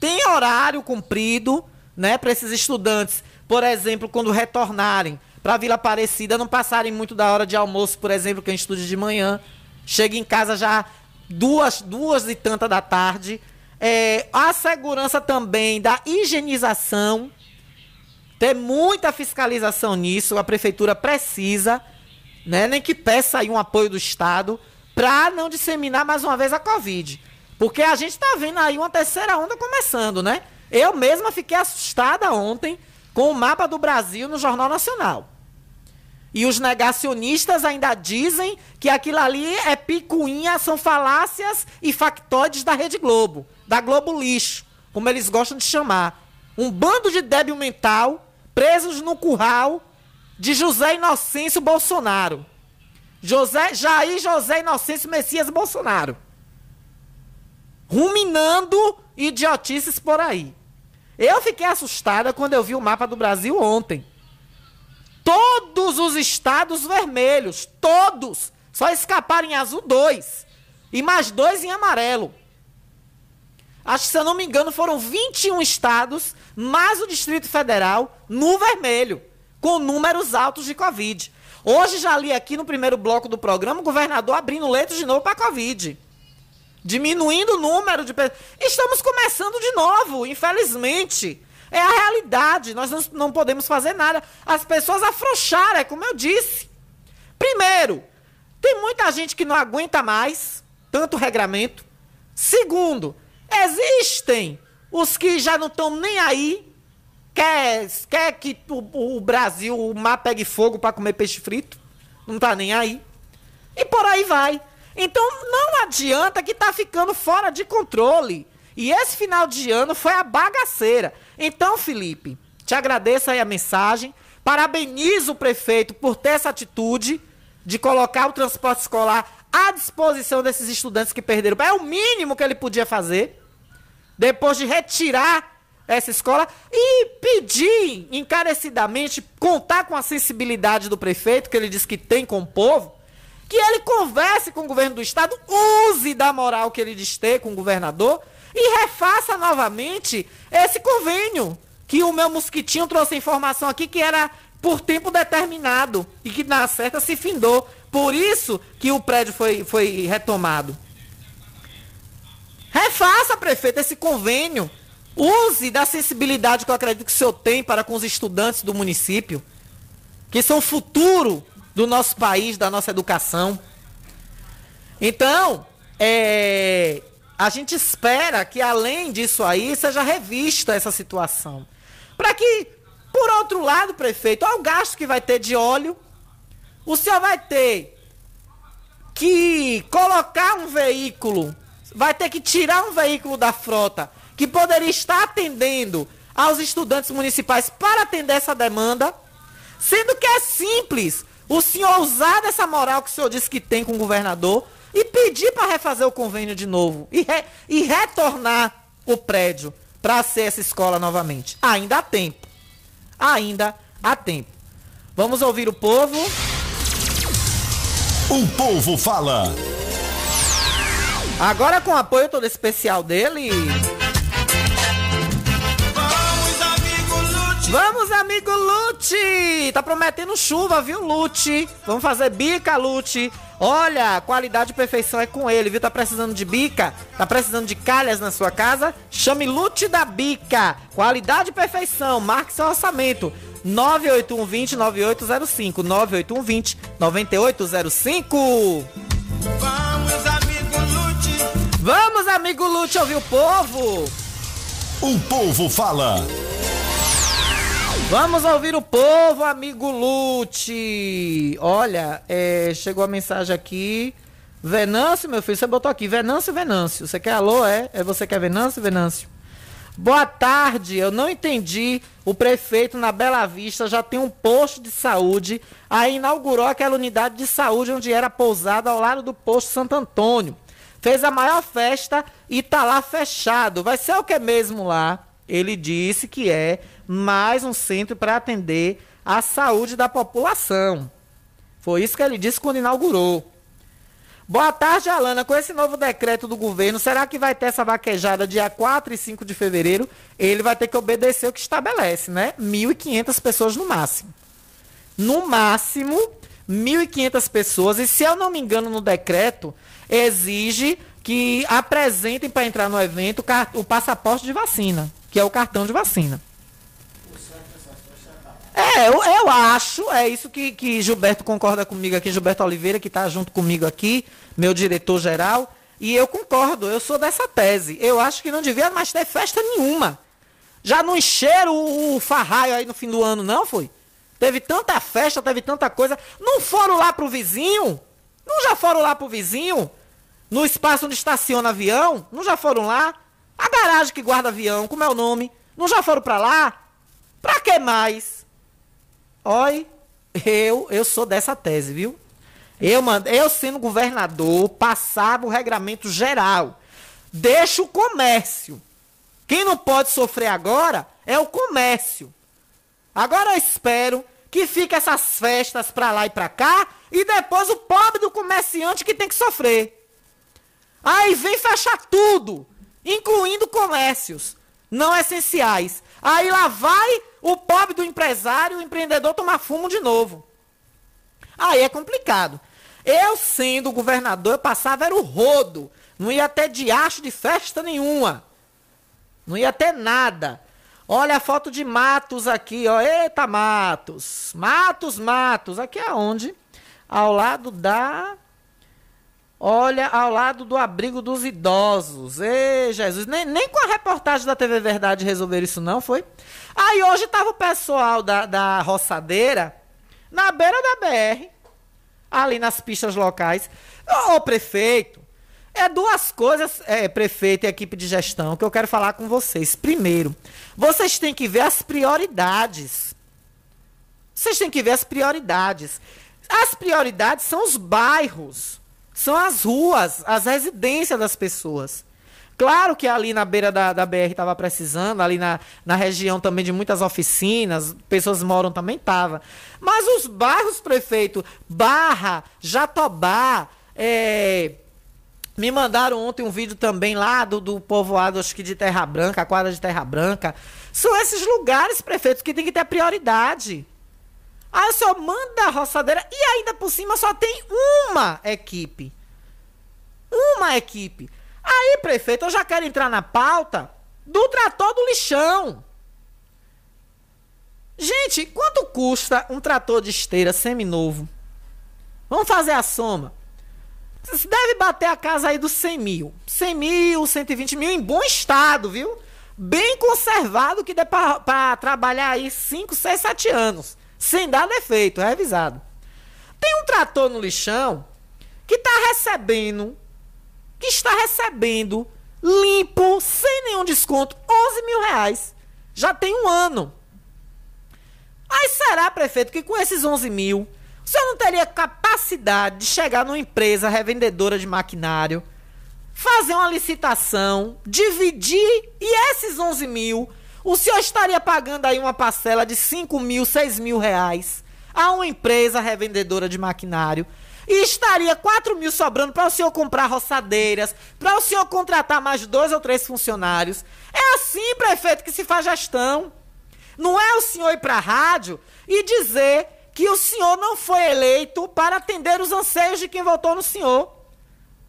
Tem horário cumprido né, para esses estudantes, por exemplo, quando retornarem para Vila Aparecida, não passarem muito da hora de almoço, por exemplo, quem estude de manhã, chega em casa já duas, duas e tanta da tarde. É, a segurança também da higienização, ter muita fiscalização nisso, a prefeitura precisa, né, nem que peça aí um apoio do Estado para não disseminar mais uma vez a Covid. Porque a gente está vendo aí uma terceira onda começando, né? Eu mesma fiquei assustada ontem com o mapa do Brasil no Jornal Nacional. E os negacionistas ainda dizem que aquilo ali é picuinha, são falácias e factoides da Rede Globo, da Globo Lixo, como eles gostam de chamar. Um bando de débil mental presos no curral de José Inocêncio Bolsonaro. José, Jair José Inocêncio Messias Bolsonaro. Ruminando idiotices por aí. Eu fiquei assustada quando eu vi o mapa do Brasil ontem. Todos os estados vermelhos, todos, só escaparam em azul dois. E mais dois em amarelo. Acho que, se eu não me engano, foram 21 estados, mais o Distrito Federal, no vermelho. com números altos de Covid. Hoje já li aqui no primeiro bloco do programa o governador abrindo leitos de novo para Covid. Diminuindo o número de pessoas. Estamos começando de novo, infelizmente. É a realidade. Nós não, não podemos fazer nada. As pessoas afrouxaram, é como eu disse. Primeiro, tem muita gente que não aguenta mais tanto regramento. Segundo, existem os que já não estão nem aí. Quer, quer que o, o Brasil, o mar pegue fogo para comer peixe frito. Não tá nem aí. E por aí vai. Então não adianta que tá ficando fora de controle. E esse final de ano foi a bagaceira. Então, Felipe, te agradeço aí a mensagem. Parabenizo o prefeito por ter essa atitude de colocar o transporte escolar à disposição desses estudantes que perderam. É o mínimo que ele podia fazer. Depois de retirar essa escola e pedir encarecidamente, contar com a sensibilidade do prefeito, que ele diz que tem com o povo, que ele converse com o governo do estado, use da moral que ele diz ter com o governador e refaça novamente esse convênio que o meu mosquitinho trouxe informação aqui que era por tempo determinado e que na certa se findou. Por isso que o prédio foi, foi retomado. Refaça, prefeito, esse convênio. Use da sensibilidade que eu acredito que o senhor tem para com os estudantes do município, que são o futuro do nosso país, da nossa educação. Então, é, a gente espera que, além disso aí, seja revista essa situação. Para que, por outro lado, prefeito, olha o gasto que vai ter de óleo. O senhor vai ter que colocar um veículo, vai ter que tirar um veículo da frota que poderia estar atendendo aos estudantes municipais para atender essa demanda, sendo que é simples o senhor usar dessa moral que o senhor disse que tem com o governador e pedir para refazer o convênio de novo e, re, e retornar o prédio para ser essa escola novamente. Ainda há tempo. Ainda há tempo. Vamos ouvir o povo. O povo fala. Agora com o apoio todo especial dele. Vamos, amigo Lute! Tá prometendo chuva, viu, Lute? Vamos fazer bica, Lute. Olha, qualidade e perfeição é com ele, viu? Tá precisando de bica? Tá precisando de calhas na sua casa? Chame Lute da Bica. Qualidade e perfeição. Marque seu orçamento. 98120 9805 98120 9805 Vamos, amigo Lute. Vamos, amigo Lute, ouvir o povo. O povo fala. Vamos ouvir o povo, amigo Lute. Olha, é, chegou a mensagem aqui. Venâncio, meu filho, você botou aqui. Venâncio, Venâncio. Você quer alô, é? É você que é Venâncio, Venâncio? Boa tarde, eu não entendi. O prefeito na Bela Vista já tem um posto de saúde. Aí inaugurou aquela unidade de saúde onde era pousada ao lado do posto Santo Antônio. Fez a maior festa e tá lá fechado. Vai ser o que mesmo lá? Ele disse que é mais um centro para atender a saúde da população. Foi isso que ele disse quando inaugurou. Boa tarde, Alana. Com esse novo decreto do governo, será que vai ter essa vaquejada dia 4 e 5 de fevereiro? Ele vai ter que obedecer o que estabelece, né? 1.500 pessoas no máximo. No máximo, 1.500 pessoas. E se eu não me engano, no decreto, exige que apresentem para entrar no evento o passaporte de vacina, que é o cartão de vacina. É, eu, eu acho, é isso que, que Gilberto concorda comigo aqui, Gilberto Oliveira, que está junto comigo aqui, meu diretor geral, e eu concordo, eu sou dessa tese. Eu acho que não devia mais ter festa nenhuma. Já não encheram o, o farraio aí no fim do ano, não foi? Teve tanta festa, teve tanta coisa. Não foram lá pro vizinho? Não já foram lá pro vizinho? No espaço onde estaciona avião? Não já foram lá? A garagem que guarda avião, como é o nome? Não já foram para lá? Pra que mais? Oi, eu, eu sou dessa tese, viu? Eu, mando, eu sendo governador, passava o regramento geral. Deixa o comércio. Quem não pode sofrer agora é o comércio. Agora eu espero que fique essas festas pra lá e pra cá e depois o pobre do comerciante que tem que sofrer. Aí vem fechar tudo, incluindo comércios não essenciais. Aí lá vai o pobre do empresário, o empreendedor tomar fumo de novo. Aí é complicado. Eu, sendo governador, eu passava era o rodo. Não ia ter diacho de festa nenhuma. Não ia ter nada. Olha a foto de Matos aqui, ó. Eita, Matos. Matos, Matos. Aqui é onde? Ao lado da. Olha, ao lado do abrigo dos idosos. Ei, Jesus. Nem, nem com a reportagem da TV Verdade resolveram isso, não, foi? Aí hoje tava o pessoal da, da roçadeira na beira da BR, ali nas pistas locais. Ô, prefeito, é duas coisas, é, prefeito e equipe de gestão, que eu quero falar com vocês. Primeiro, vocês têm que ver as prioridades. Vocês têm que ver as prioridades. As prioridades são os bairros, são as ruas, as residências das pessoas. Claro que ali na beira da, da BR estava precisando, ali na, na região também de muitas oficinas, pessoas moram também estava. Mas os bairros, prefeito, Barra, Jatobá, é, me mandaram ontem um vídeo também lá do, do povoado, acho que de Terra Branca, a quadra de Terra Branca. São esses lugares, prefeitos, que tem que ter prioridade. Aí senhor manda a roçadeira e ainda por cima só tem uma equipe. Uma equipe. Aí, prefeito, eu já quero entrar na pauta do trator do lixão. Gente, quanto custa um trator de esteira seminovo? Vamos fazer a soma. Deve bater a casa aí dos 100 mil. 100 mil, 120 mil em bom estado, viu? Bem conservado, que dê para trabalhar aí 5, 6, 7 anos. Sem dar defeito, revisado. Tem um trator no lixão que está recebendo, que está recebendo limpo, sem nenhum desconto, 11 mil reais. Já tem um ano. Aí será, prefeito, que com esses 11 mil, o senhor não teria capacidade de chegar numa empresa revendedora de maquinário, fazer uma licitação, dividir e esses 11 mil, o senhor estaria pagando aí uma parcela de 5 mil, 6 mil reais a uma empresa revendedora de maquinário e estaria 4 mil sobrando para o senhor comprar roçadeiras, para o senhor contratar mais dois ou três funcionários. É assim, prefeito, que se faz gestão. Não é o senhor ir para a rádio e dizer que o senhor não foi eleito para atender os anseios de quem votou no senhor.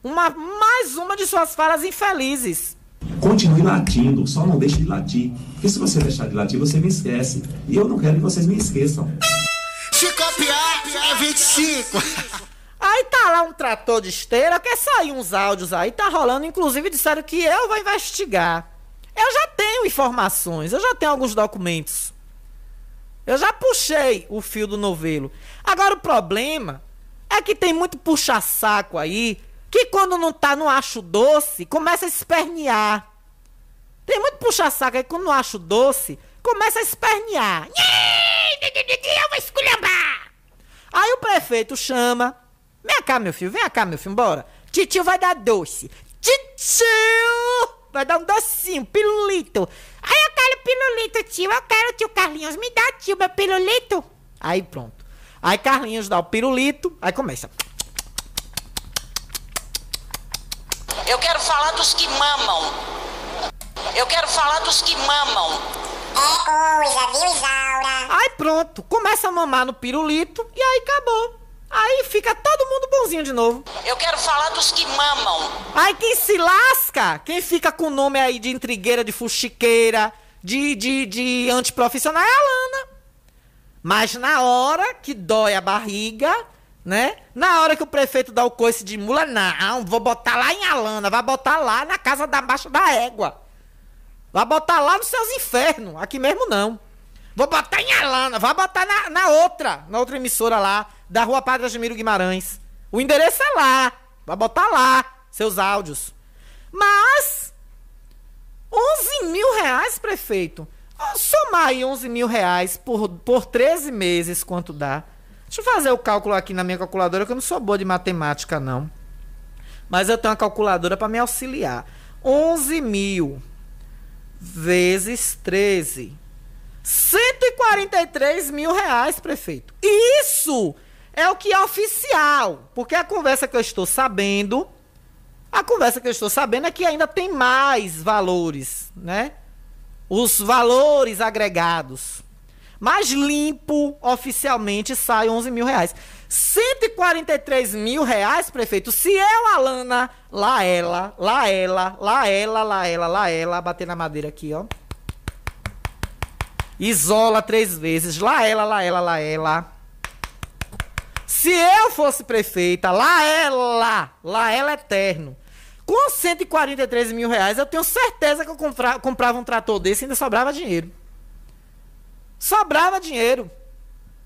Uma, mais uma de suas falas infelizes. Continue latindo, só não deixe de latir. Porque se você deixar de latir, você me esquece. E eu não quero que vocês me esqueçam. Se copiar, é 25. Aí tá lá um trator de esteira, quer sair uns áudios aí, tá rolando. Inclusive disseram que eu vou investigar. Eu já tenho informações, eu já tenho alguns documentos. Eu já puxei o fio do novelo. Agora o problema é que tem muito puxa-saco aí que quando não tá no acho doce, começa a espernear. Tem muito puxa-saco aí quando não acho doce, começa a espernear. Eu vou esculhambar! Aí o prefeito chama. Vem cá, meu filho, vem cá, meu filho, bora. Titio vai dar doce. Titio! Vai dar um docinho, pirulito. Aí eu quero pirulito, tio. Eu quero, tio Carlinhos. Me dá, tio, meu pirulito. Aí pronto. Aí Carlinhos dá o pirulito. Aí começa. Eu quero falar dos que mamam. Eu quero falar dos que mamam. É coisa, viu, Isaura? Aí pronto. Começa a mamar no pirulito. E aí acabou. Aí fica todo mundo bonzinho de novo. Eu quero falar dos que mamam. Aí quem se lasca, quem fica com o nome aí de intrigueira, de fuxiqueira, de, de, de antiprofissional é a Lana. Mas na hora que dói a barriga, né? Na hora que o prefeito dá o coice de mula, não, vou botar lá em Alana, vai botar lá na casa da baixa da égua. Vai botar lá nos seus infernos, aqui mesmo não. Vou botar em Alana, vai botar na, na outra, na outra emissora lá, da rua Padre Admiro Guimarães. O endereço é lá, vai botar lá seus áudios. Mas, 11 mil reais, prefeito. Somar aí 11 mil reais por, por 13 meses, quanto dá? Deixa eu fazer o cálculo aqui na minha calculadora, que eu não sou boa de matemática, não. Mas eu tenho uma calculadora para me auxiliar. 11 mil vezes 13. 143 mil reais, prefeito. Isso é o que é oficial. Porque a conversa que eu estou sabendo. A conversa que eu estou sabendo é que ainda tem mais valores, né? os valores agregados. Mas limpo, oficialmente, sai 11 mil reais. 143 mil reais, prefeito. Se eu, Alana, lá ela, lá ela, lá ela, lá ela, lá ela, bater na madeira aqui, ó. Isola três vezes. Lá ela, lá ela, lá ela. Se eu fosse prefeita, lá ela, lá ela eterno. Com 143 mil reais, eu tenho certeza que eu compra, comprava um trator desse e ainda sobrava dinheiro. Sobrava dinheiro.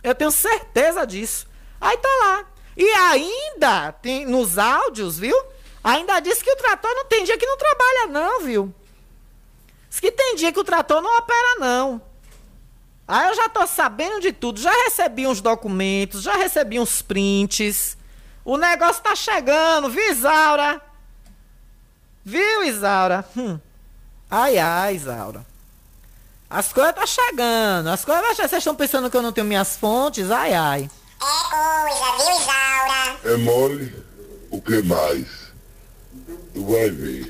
Eu tenho certeza disso. Aí tá lá. E ainda, tem nos áudios, viu? Ainda disse que o trator não tem dia que não trabalha, não, viu? Diz que tem dia que o trator não opera, não. Aí eu já tô sabendo de tudo. Já recebi uns documentos, já recebi uns prints. O negócio tá chegando, viu, Isaura? Viu, Isaura? Hum. Ai, ai, Isaura. As coisas tá chegando. As coisas Vocês estão pensando que eu não tenho minhas fontes? Ai, ai. É coisa, viu, Isaura? É mole? O que mais? Tu vai ver.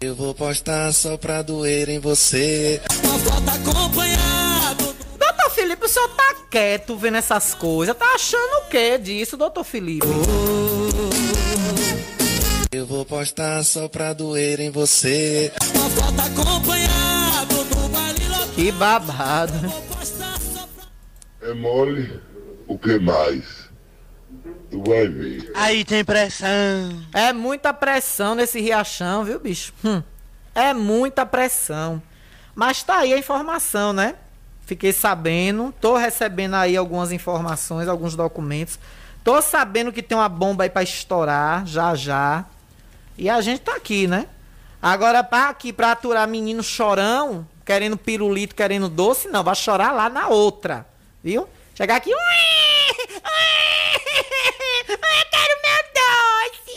Eu vou postar só pra doer em você. Uma foto acompanhado. Doutor Felipe, o senhor tá quieto vendo essas coisas. Tá achando o que disso, doutor Felipe? Eu vou postar só pra doer em você. Uma foto acompanhado Que babado. É mole? O que mais? Tu vai ver. Aí tem pressão. É muita pressão nesse riachão, viu, bicho? Hum. É muita pressão. Mas tá aí a informação, né? Fiquei sabendo, tô recebendo aí algumas informações, alguns documentos. Tô sabendo que tem uma bomba aí pra estourar, já já. E a gente tá aqui, né? Agora, pra aqui, pra aturar menino chorão, querendo pirulito, querendo doce, não, vai chorar lá na outra, viu? Chegar aqui. Eu quero meu doce!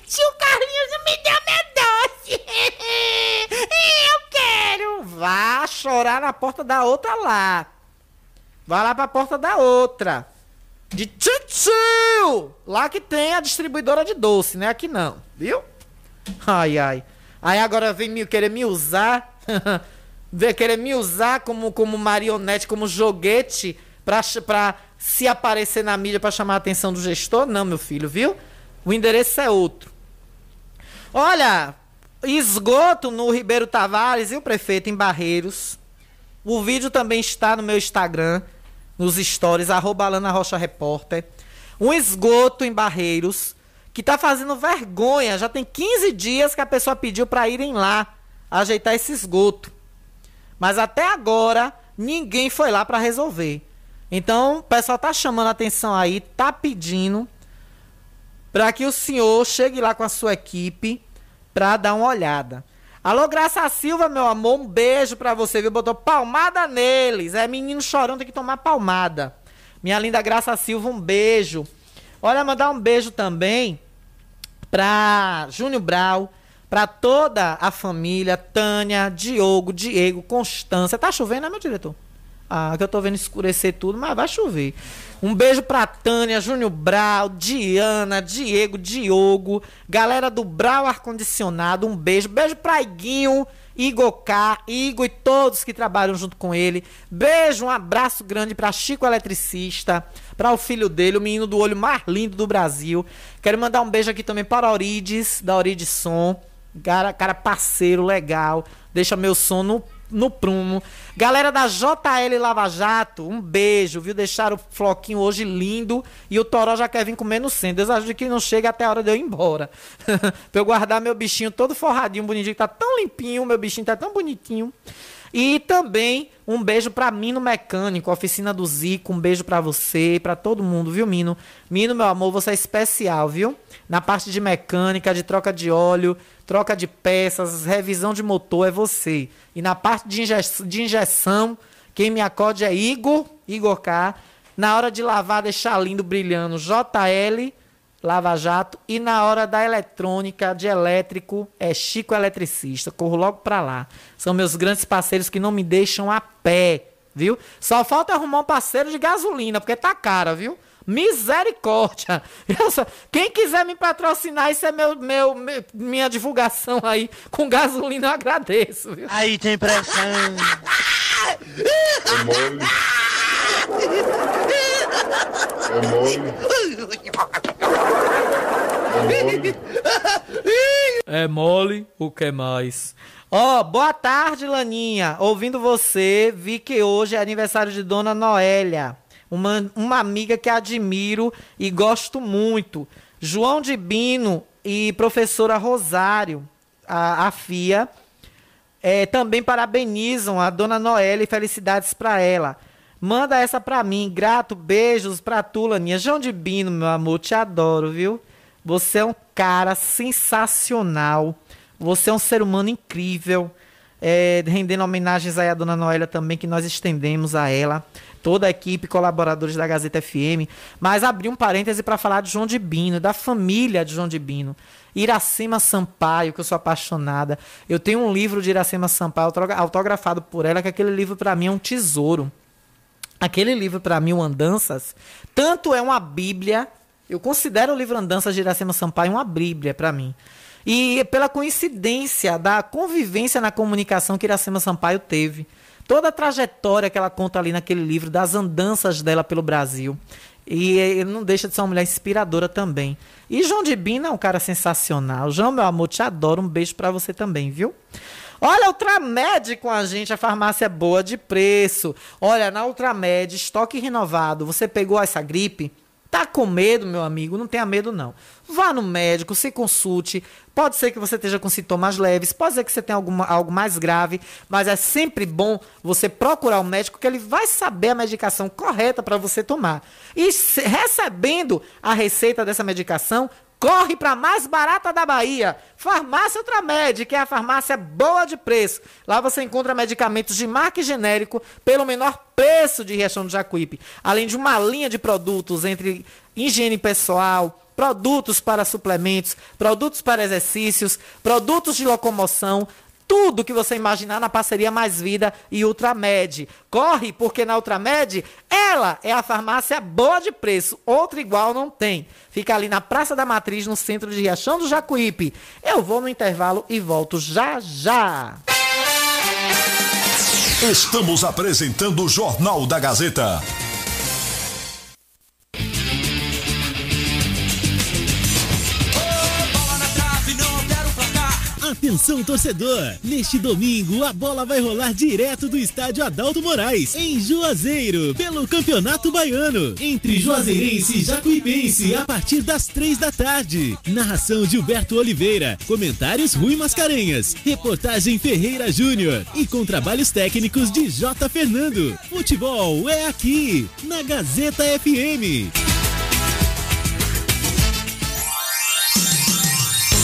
Tio Carlinhos não me deu meu doce! Eu quero! Vá chorar na porta da outra lá. Vai lá pra porta da outra. De tio! Lá que tem a distribuidora de doce, né? Aqui não, viu? Ai, ai. Aí agora vem me querer me usar. Querer me usar como, como marionete, como joguete pra se aparecer na mídia para chamar a atenção do gestor. Não, meu filho, viu? O endereço é outro. Olha, esgoto no Ribeiro Tavares e o prefeito em Barreiros. O vídeo também está no meu Instagram, nos stories, arroba Alana Rocha Repórter. Um esgoto em Barreiros que tá fazendo vergonha. Já tem 15 dias que a pessoa pediu para irem lá ajeitar esse esgoto. Mas até agora ninguém foi lá para resolver. Então, o pessoal tá chamando a atenção aí, tá pedindo para que o senhor chegue lá com a sua equipe para dar uma olhada. Alô, Graça Silva, meu amor, um beijo para você, viu? Botou palmada neles. É menino chorando, tem que tomar palmada. Minha linda Graça Silva, um beijo. Olha, mandar um beijo também para Júnior Brau, para toda a família, Tânia, Diogo, Diego, Constância. Tá chovendo, né, meu diretor? Ah, que eu tô vendo escurecer tudo, mas vai chover. Um beijo pra Tânia, Júnior Brau, Diana, Diego, Diogo, galera do Brau Ar-Condicionado, um beijo. Beijo pra Iguinho, Igor K, Igor e todos que trabalham junto com ele. Beijo, um abraço grande pra Chico Eletricista, para o filho dele, o menino do olho mais lindo do Brasil. Quero mandar um beijo aqui também para Orides, da Orides Som. Cara, cara parceiro, legal. Deixa meu som no no prumo. Galera da JL Lava Jato, um beijo, viu? Deixaram o floquinho hoje lindo e o Toró já quer vir comendo sem. Deus ajude que não chega até a hora de eu ir embora. pra eu guardar meu bichinho todo forradinho, bonitinho, tá tão limpinho, meu bichinho tá tão bonitinho. E também um beijo para Mino Mecânico, oficina do Zico. Um beijo para você, para todo mundo, viu, Mino? Mino, meu amor, você é especial, viu? Na parte de mecânica, de troca de óleo, troca de peças, revisão de motor é você. E na parte de, inje de injeção, quem me acode é Igor, Igor K. Na hora de lavar, deixar lindo, brilhando, JL Lava Jato. E na hora da eletrônica, de elétrico, é Chico Eletricista. Corro logo pra lá. São meus grandes parceiros que não me deixam a pé, viu? Só falta arrumar um parceiro de gasolina, porque tá cara, viu? Misericórdia! Só- Quem quiser me patrocinar, isso é meu, meu, meu- minha divulgação aí. Com gasolina eu agradeço. Viu? Aí tem pressão. É mole. É mole. É mole. É mole, o que mais? Ó, boa tarde, Laninha. Ouvindo você, vi que hoje é aniversário de Dona Noélia. Uma, uma amiga que admiro e gosto muito. João de Bino e professora Rosário, a, a FIA, é, também parabenizam a Dona Noélia e felicidades pra ela. Manda essa pra mim. Grato, beijos pra tu, Laninha. João de Bino, meu amor, te adoro, viu? Você é um cara sensacional. Você é um ser humano incrível. É, rendendo homenagens aí à Dona Noélia também, que nós estendemos a ela. Toda a equipe, colaboradores da Gazeta FM. Mas abri um parêntese para falar de João de Bino, da família de João de Bino. Iracema Sampaio, que eu sou apaixonada. Eu tenho um livro de Iracema Sampaio autogra- autografado por ela, que aquele livro para mim é um tesouro. Aquele livro, para mim, o Andanças, tanto é uma bíblia, eu considero o livro Andanças de Iracema Sampaio uma bíblia para mim. E pela coincidência da convivência na comunicação que Iracema Sampaio teve. Toda a trajetória que ela conta ali naquele livro, das andanças dela pelo Brasil. E eh, não deixa de ser uma mulher inspiradora também. E João de Bina é um cara sensacional. João, meu amor, te adoro. Um beijo pra você também, viu? Olha, Ultramed com a gente, a farmácia é boa de preço. Olha, na Ultramed, estoque renovado. Você pegou essa gripe? Tá com medo, meu amigo? Não tenha medo, não. Vá no médico, se consulte. Pode ser que você esteja com sintomas leves, pode ser que você tenha alguma, algo mais grave, mas é sempre bom você procurar o médico, que ele vai saber a medicação correta para você tomar. E se- recebendo a receita dessa medicação, corre para a mais barata da Bahia, Farmácia Ultramed, que é a farmácia boa de preço. Lá você encontra medicamentos de marca e genérico pelo menor preço de Riachão do Jacuípe, além de uma linha de produtos entre higiene pessoal, produtos para suplementos, produtos para exercícios, produtos de locomoção, tudo que você imaginar na parceria Mais Vida e Ultramed. Corre, porque na Ultramed, ela é a farmácia boa de preço. Outra igual não tem. Fica ali na Praça da Matriz, no centro de Riachão do Jacuípe. Eu vou no intervalo e volto já já. Estamos apresentando o Jornal da Gazeta. Atenção torcedor, neste domingo a bola vai rolar direto do estádio Adalto Moraes, em Juazeiro, pelo Campeonato Baiano, entre Juazeirense e Jacuipense, a partir das três da tarde. Narração de Gilberto Oliveira, comentários Rui Mascarenhas, reportagem Ferreira Júnior e com trabalhos técnicos de J. Fernando. Futebol é aqui, na Gazeta FM.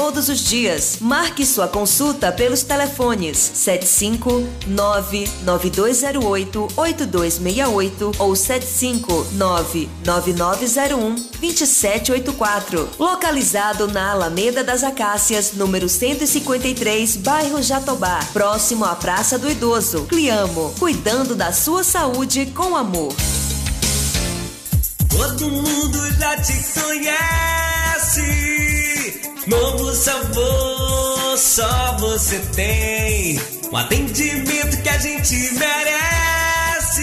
todos os dias. Marque sua consulta pelos telefones 75992088268 ou 75999012784. Localizado na Alameda das Acácias, número 153, bairro Jatobá, próximo à Praça do Idoso. Cliamo, cuidando da sua saúde com amor. Todo mundo já te conhece. Novo sabor, só você tem. Um atendimento que a gente merece.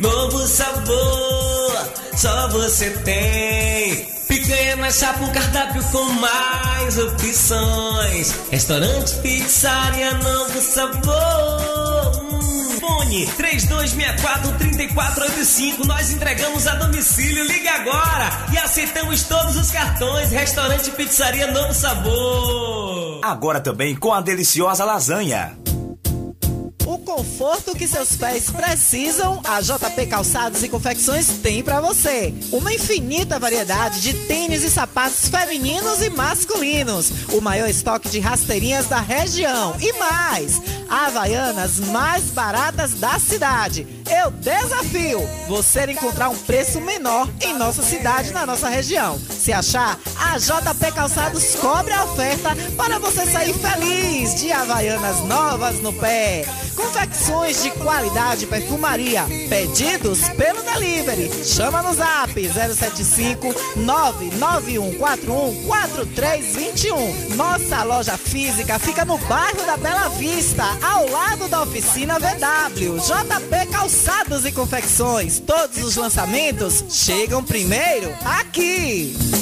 Novo sabor, só você tem. Picanha na chapa, um cardápio com mais opções. Restaurante, pizzaria, novo sabor. Fone 3264-3485. Nós entregamos a domicílio. Liga agora e aceitamos todos os cartões. Restaurante Pizzaria Novo Sabor. Agora também com a deliciosa lasanha. o conforto que seus pés precisam, a JP Calçados e Confecções tem para você. Uma infinita variedade de tênis e sapatos femininos e masculinos. O maior estoque de rasteirinhas da região. E mais, Havaianas mais baratas da cidade. Eu desafio você encontrar um preço menor em nossa cidade, na nossa região. Se achar, a JP Calçados cobre a oferta para você sair feliz de Havaianas novas no pé. Confecções de qualidade perfumaria. Pedidos pelo delivery. Chama no zap 075 99141 4321. Nossa loja física fica no bairro da Bela Vista, ao lado da oficina VW. JP Calçados e Confecções. Todos os lançamentos chegam primeiro aqui.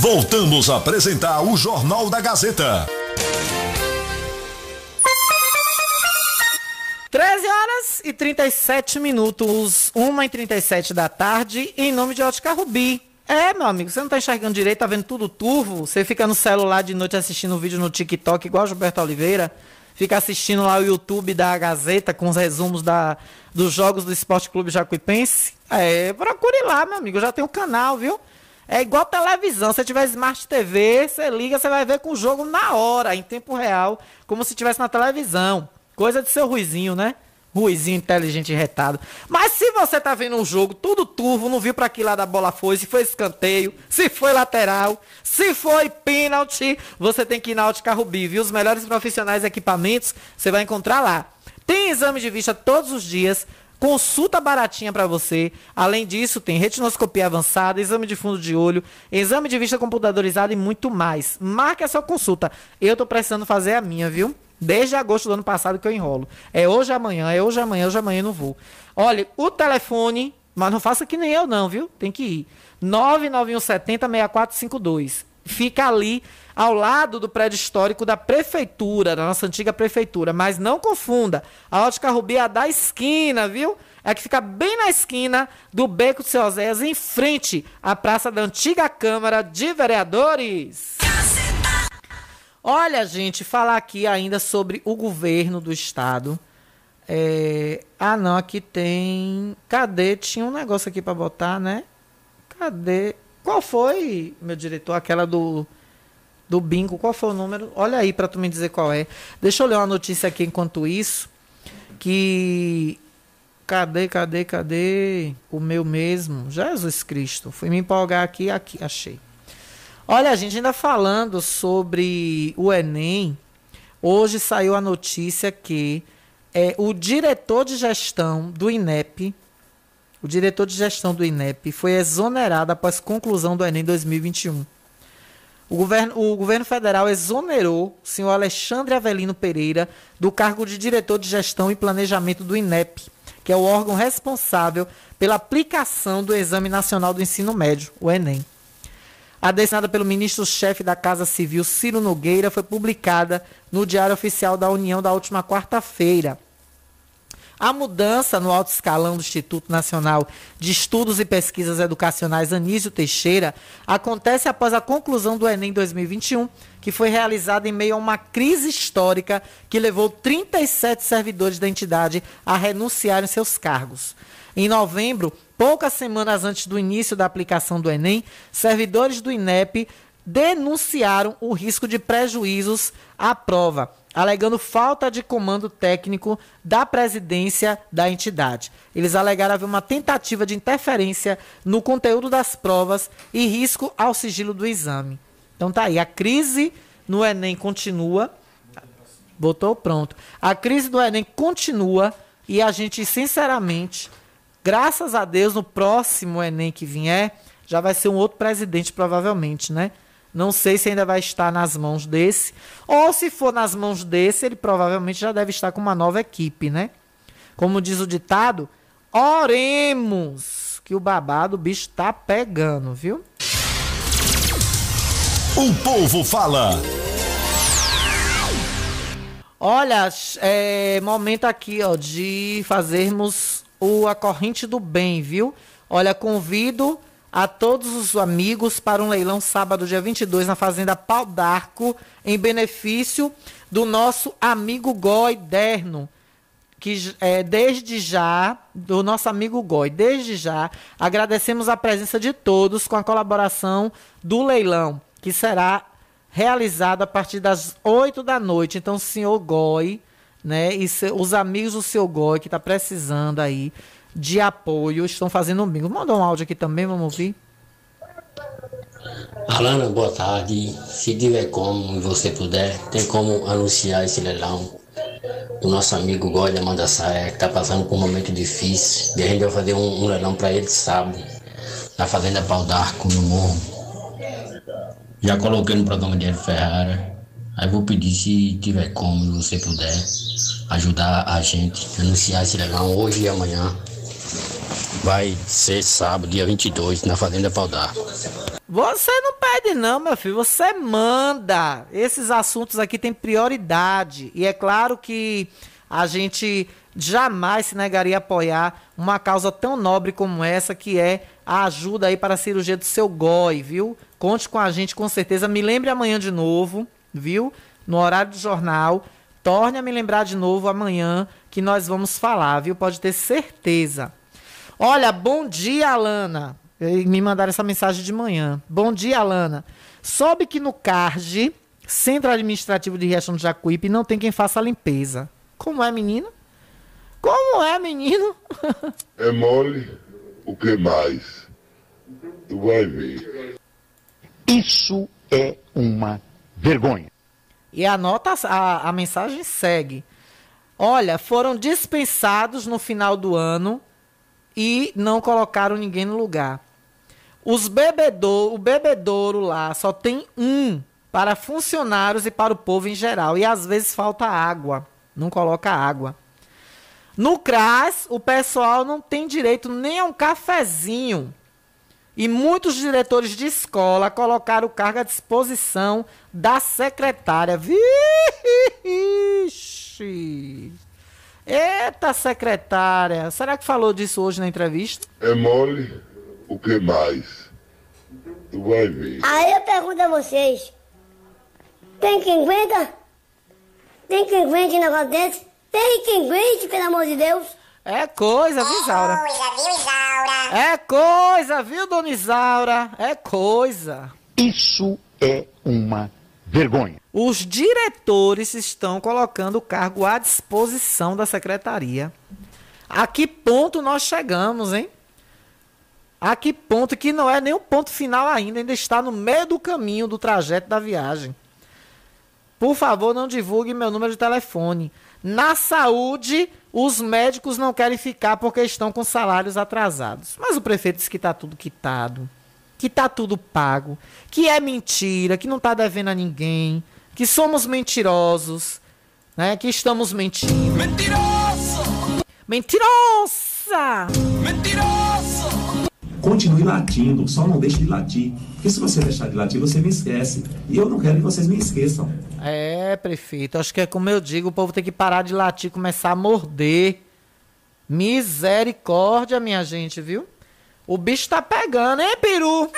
Voltamos a apresentar o Jornal da Gazeta. 13 horas e 37 minutos, 1 e 37 da tarde, em nome de Ótica Rubi. É, meu amigo, você não tá enxergando direito, tá vendo tudo turvo? Você fica no celular de noite assistindo um vídeo no TikTok, igual Gilberto Oliveira, fica assistindo lá o YouTube da Gazeta com os resumos da, dos jogos do Esporte Clube Jacuipense. É, procure lá, meu amigo, já tem um canal, viu? É igual televisão. Se tiver Smart TV, você liga, você vai ver com o jogo na hora, em tempo real, como se tivesse na televisão. Coisa de seu ruizinho, né? Ruizinho inteligente e retado. Mas se você tá vendo um jogo tudo turvo, não viu para que lá da bola foi, se foi escanteio, se foi lateral, se foi pênalti, você tem que ir na Ótica Rubi, viu? Os melhores profissionais e equipamentos você vai encontrar lá. Tem exame de vista todos os dias consulta baratinha para você. Além disso, tem retinoscopia avançada, exame de fundo de olho, exame de vista computadorizado e muito mais. Marque a sua consulta. Eu tô precisando fazer a minha, viu? Desde agosto do ano passado que eu enrolo. É hoje amanhã, é hoje amanhã, hoje amanhã eu não vou. Olha, o telefone, mas não faça que nem eu não, viu? Tem que ir. 99170 6452. Fica ali ao lado do prédio histórico da prefeitura, da nossa antiga prefeitura. Mas não confunda, a Ótica Rubi é da esquina, viu? É que fica bem na esquina do Beco de Seu Zéias, em frente à praça da antiga Câmara de Vereadores. Olha, gente, falar aqui ainda sobre o governo do estado. É... Ah, não, aqui tem. Cadê? Tinha um negócio aqui para botar, né? Cadê? Qual foi, meu diretor? Aquela do do bingo. Qual foi o número? Olha aí para tu me dizer qual é. Deixa eu ler uma notícia aqui enquanto isso. Que. Cadê, cadê, cadê? O meu mesmo. Jesus Cristo. Fui me empolgar aqui, aqui, achei. Olha, a gente ainda falando sobre o Enem. Hoje saiu a notícia que é, o diretor de gestão do INEP, o diretor de gestão do INEP, foi exonerado após conclusão do Enem 2021. O governo, o governo federal exonerou o senhor Alexandre Avelino Pereira do cargo de diretor de gestão e planejamento do INEP, que é o órgão responsável pela aplicação do Exame Nacional do Ensino Médio, o Enem. A destinada pelo ministro-chefe da Casa Civil, Ciro Nogueira, foi publicada no Diário Oficial da União da última quarta-feira. A mudança no alto escalão do Instituto Nacional de Estudos e Pesquisas Educacionais Anísio Teixeira acontece após a conclusão do Enem 2021, que foi realizada em meio a uma crise histórica que levou 37 servidores da entidade a renunciarem seus cargos. Em novembro, poucas semanas antes do início da aplicação do Enem, servidores do INEP denunciaram o risco de prejuízos à prova alegando falta de comando técnico da presidência da entidade. Eles alegaram haver uma tentativa de interferência no conteúdo das provas e risco ao sigilo do exame. Então tá aí, a crise no Enem continua. Botou pronto. A crise do Enem continua e a gente, sinceramente, graças a Deus, no próximo Enem que vier, já vai ser um outro presidente, provavelmente, né? Não sei se ainda vai estar nas mãos desse. Ou se for nas mãos desse, ele provavelmente já deve estar com uma nova equipe, né? Como diz o ditado, oremos que o babado o bicho tá pegando, viu? O povo fala. Olha, é momento aqui, ó, de fazermos o a corrente do bem, viu? Olha, convido a todos os amigos para um leilão sábado, dia 22, na Fazenda Pau d'Arco, em benefício do nosso amigo Goi Derno, que é, desde já, do nosso amigo Goi, desde já, agradecemos a presença de todos com a colaboração do leilão, que será realizado a partir das 8 da noite. Então, senhor Goi, né, e se, os amigos do seu Goi, que está precisando aí, de apoio estão fazendo bingo. Mandou um áudio aqui também, vamos ouvir. Alana, boa tarde. Se tiver como e você puder, tem como anunciar esse leilão do nosso amigo Gólia Mandaçaia, que está passando por um momento difícil. E a gente vai fazer um, um leilão para ele sábado, na Fazenda Pau d'Arco, no Morro. Já coloquei no programa de Ferrara. Aí vou pedir se tiver como e você puder ajudar a gente a anunciar esse leilão hoje e amanhã. Vai ser sábado, dia 22, na Fazenda Paldar. Você não pede não, meu filho, você manda. Esses assuntos aqui têm prioridade. E é claro que a gente jamais se negaria a apoiar uma causa tão nobre como essa, que é a ajuda aí para a cirurgia do seu GOI, viu? Conte com a gente com certeza. Me lembre amanhã de novo, viu? No horário do jornal. Torne a me lembrar de novo amanhã que nós vamos falar, viu? Pode ter certeza. Olha, bom dia, Alana. Me mandaram essa mensagem de manhã. Bom dia, Alana. Soube que no CARD, Centro Administrativo de Riachão do Jacuípe, não tem quem faça a limpeza. Como é, menino? Como é, menino? é mole, o que mais? Tu vai ver. Isso é uma vergonha. E a nota, a, a mensagem segue. Olha, foram dispensados no final do ano e não colocaram ninguém no lugar. Os bebedor, o bebedouro lá só tem um para funcionários e para o povo em geral. E às vezes falta água. Não coloca água. No CRAS, o pessoal não tem direito nem a um cafezinho. E muitos diretores de escola colocaram o cargo à disposição da secretária. Vixe! Eita, secretária, será que falou disso hoje na entrevista? É mole, o que mais? Tu vai ver. Aí eu pergunto a vocês: tem quem aguenta? Tem quem aguente um negócio desse? Tem quem aguente, pelo amor de Deus? É coisa, viu, Isaura? É coisa, viu, Isaura? É coisa, viu, dona Isaura? É coisa. Isso é uma vergonha. Os diretores estão colocando o cargo à disposição da secretaria. A que ponto nós chegamos, hein? A que ponto que não é nem o ponto final ainda, ainda está no meio do caminho do trajeto da viagem. Por favor, não divulgue meu número de telefone. Na saúde, os médicos não querem ficar porque estão com salários atrasados. Mas o prefeito disse que está tudo quitado que tá tudo pago, que é mentira, que não tá devendo a ninguém, que somos mentirosos, né? Que estamos mentindo. Mentiroso! Mentirosa! Mentiroso! Continue latindo, só não deixe de latir. Porque se você deixar de latir, você me esquece. E eu não quero que vocês me esqueçam. É, prefeito, acho que é como eu digo, o povo tem que parar de latir, começar a morder. Misericórdia, minha gente, viu? O bicho tá pegando, hein, peru?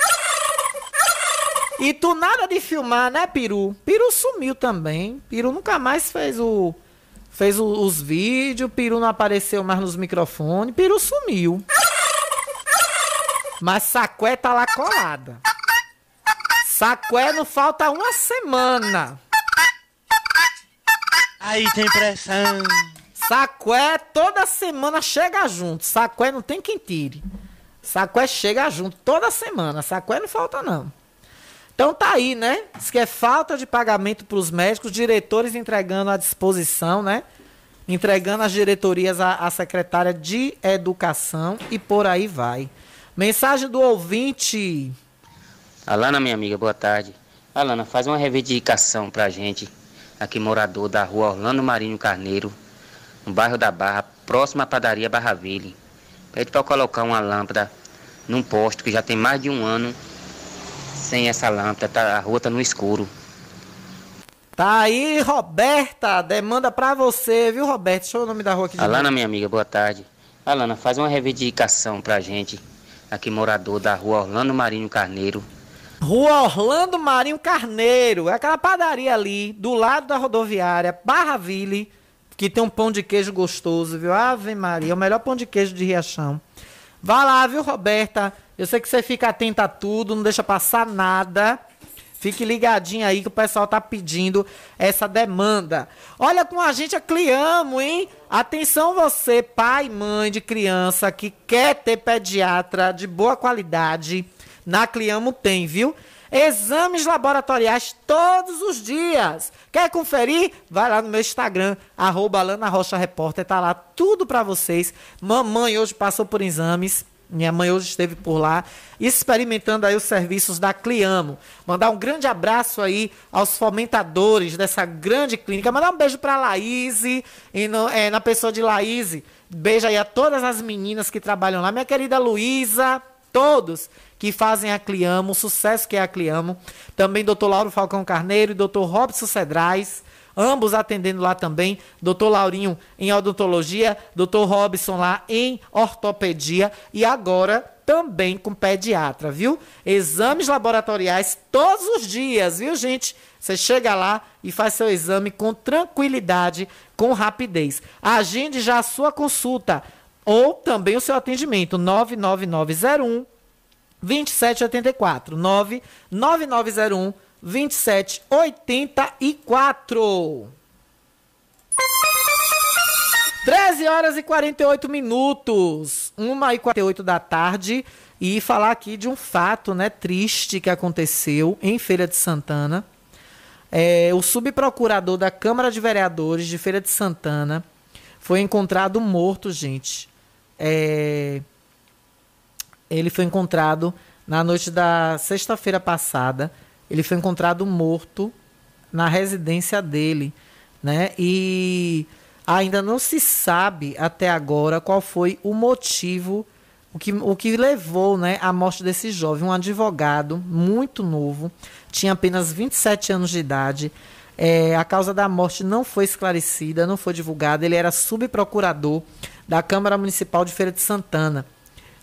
E tu nada de filmar, né, peru? Peru sumiu também. Peru nunca mais fez o fez o, os vídeos, peru não apareceu mais nos microfones, peru sumiu. Mas Saqué tá lá colada. Saqué não falta uma semana. Aí tem pressão. Saqué toda semana chega junto. Saqué não tem quem tire. Saqué chega junto toda semana. Saqué não falta, não. Então tá aí, né? Diz que é falta de pagamento para os médicos, diretores entregando à disposição, né? Entregando as diretorias à, à secretária de Educação e por aí vai. Mensagem do ouvinte. Alana, minha amiga, boa tarde. Alana, faz uma reivindicação pra gente, aqui morador da rua Orlando Marinho Carneiro, no bairro da Barra, próximo à padaria Barra Ville. Pede pra colocar uma lâmpada num posto que já tem mais de um ano sem essa lâmpada, tá, a rua tá no escuro. Tá aí, Roberta, demanda pra você, viu, Roberta? Deixa eu o nome da rua aqui Alana, minha amiga, boa tarde. Alana, faz uma reivindicação pra gente, aqui morador da rua Orlando Marinho Carneiro. Rua Orlando Marinho Carneiro, é aquela padaria ali, do lado da rodoviária, Barra Ville, que tem um pão de queijo gostoso, viu? Ave Maria, é o melhor pão de queijo de Riachão. Vá lá, viu, Roberta? Eu sei que você fica atenta a tudo, não deixa passar nada. Fique ligadinho aí que o pessoal tá pedindo essa demanda. Olha com a gente a Cliamo, hein? Atenção você, pai mãe de criança que quer ter pediatra de boa qualidade. Na Cliamo tem, viu? Exames laboratoriais todos os dias. Quer conferir? Vai lá no meu Instagram, arroba Alana Rocha Repórter, tá lá tudo pra vocês. Mamãe hoje passou por exames. Minha mãe hoje esteve por lá, experimentando aí os serviços da Cliamo. Mandar um grande abraço aí aos fomentadores dessa grande clínica. Mandar um beijo pra Laís e no- é, na pessoa de Laís. Beijo aí a todas as meninas que trabalham lá. Minha querida Luísa, todos que fazem a Cliamo, o sucesso que é a Cliamo. Também Dr. Lauro Falcão Carneiro e Dr. Robson Cedrais. Ambos atendendo lá também. Doutor Laurinho em odontologia, doutor Robson lá em ortopedia e agora também com pediatra, viu? Exames laboratoriais todos os dias, viu, gente? Você chega lá e faz seu exame com tranquilidade, com rapidez. Agende já a sua consulta ou também o seu atendimento 99901 2784 99901 2784 13 horas e 48 minutos, 1 e 48 da tarde, e falar aqui de um fato, né, triste que aconteceu em Feira de Santana. É, o subprocurador da Câmara de Vereadores de Feira de Santana foi encontrado morto, gente. É, ele foi encontrado na noite da sexta-feira passada. Ele foi encontrado morto na residência dele, né? E ainda não se sabe até agora qual foi o motivo, o que, o que levou né, à morte desse jovem. Um advogado muito novo, tinha apenas 27 anos de idade. É, a causa da morte não foi esclarecida, não foi divulgada. Ele era subprocurador da Câmara Municipal de Feira de Santana.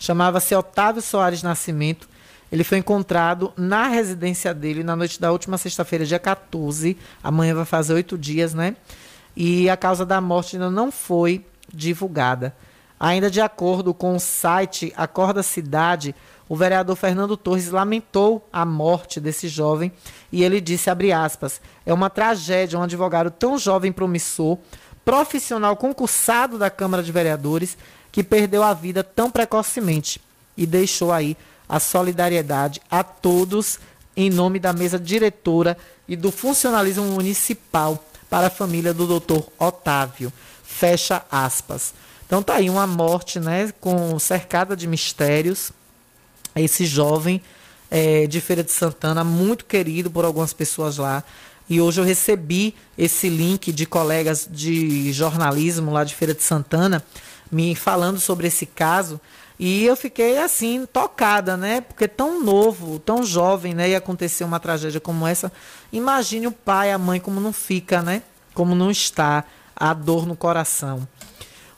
Chamava-se Otávio Soares Nascimento. Ele foi encontrado na residência dele na noite da última sexta-feira, dia 14. Amanhã vai fazer oito dias, né? E a causa da morte ainda não foi divulgada. Ainda de acordo com o site Acorda Cidade, o vereador Fernando Torres lamentou a morte desse jovem e ele disse, aspas, é uma tragédia um advogado tão jovem promissor, profissional concursado da Câmara de Vereadores, que perdeu a vida tão precocemente e deixou aí a solidariedade a todos em nome da mesa diretora e do funcionalismo municipal para a família do doutor Otávio. Fecha aspas. Então tá aí uma morte, né, com cercada de mistérios. Esse jovem é, de Feira de Santana, muito querido por algumas pessoas lá. E hoje eu recebi esse link de colegas de jornalismo lá de Feira de Santana me falando sobre esse caso. E eu fiquei assim, tocada, né? Porque tão novo, tão jovem, né? E acontecer uma tragédia como essa. Imagine o pai, a mãe, como não fica, né? Como não está a dor no coração.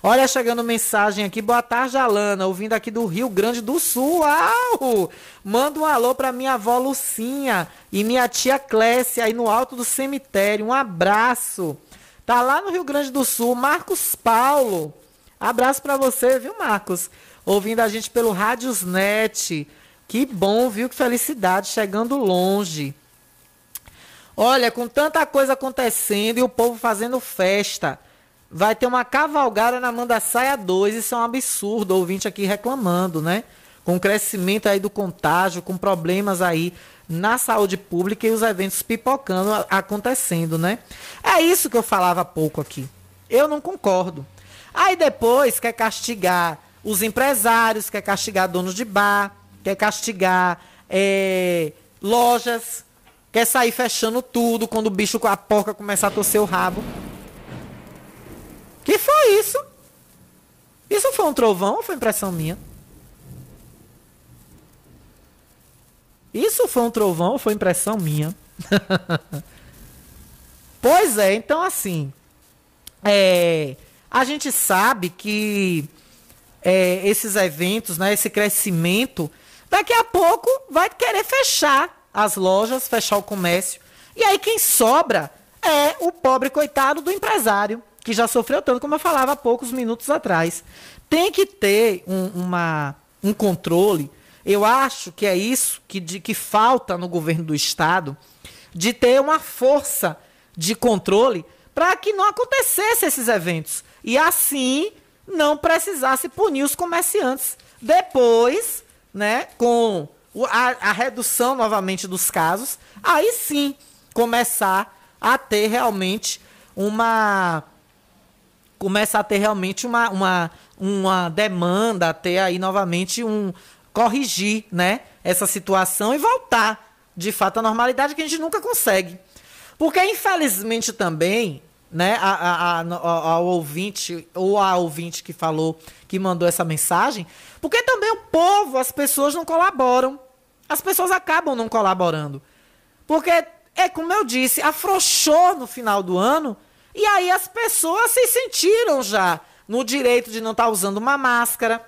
Olha, chegando mensagem aqui. Boa tarde, Alana. Ouvindo aqui do Rio Grande do Sul. Uau! Manda um alô pra minha avó Lucinha e minha tia Clécia aí no alto do cemitério. Um abraço. Tá lá no Rio Grande do Sul. Marcos Paulo. Abraço pra você, viu, Marcos? Ouvindo a gente pelo Rádiosnet. Que bom, viu? Que felicidade. Chegando longe. Olha, com tanta coisa acontecendo e o povo fazendo festa. Vai ter uma cavalgada na Mandaçaia 2. Isso é um absurdo. Ouvinte aqui reclamando, né? Com o crescimento aí do contágio, com problemas aí na saúde pública e os eventos pipocando, acontecendo, né? É isso que eu falava há pouco aqui. Eu não concordo. Aí depois quer castigar os empresários, quer castigar donos de bar, quer castigar eh, lojas, quer sair fechando tudo quando o bicho com a porca começar a torcer o rabo. Que foi isso? Isso foi um trovão ou foi impressão minha? Isso foi um trovão ou foi impressão minha? pois é, então assim. É, a gente sabe que é, esses eventos, né, esse crescimento, daqui a pouco vai querer fechar as lojas, fechar o comércio. E aí quem sobra é o pobre coitado do empresário, que já sofreu tanto, como eu falava há poucos minutos atrás. Tem que ter um, uma, um controle eu acho que é isso que, de, que falta no governo do Estado, de ter uma força de controle para que não acontecesse esses eventos. E assim não precisasse punir os comerciantes. Depois, né, com a, a redução novamente dos casos, aí sim começar a ter realmente uma começar a ter realmente uma, uma, uma demanda, a ter aí novamente um, corrigir, né, essa situação e voltar, de fato, à normalidade que a gente nunca consegue. Porque, infelizmente, também, né, a, a, a, ao ouvinte, ou a ouvinte que falou, que mandou essa mensagem, porque também o povo, as pessoas não colaboram. As pessoas acabam não colaborando. Porque, é como eu disse, afrouxou no final do ano, e aí as pessoas se sentiram já no direito de não estar tá usando uma máscara,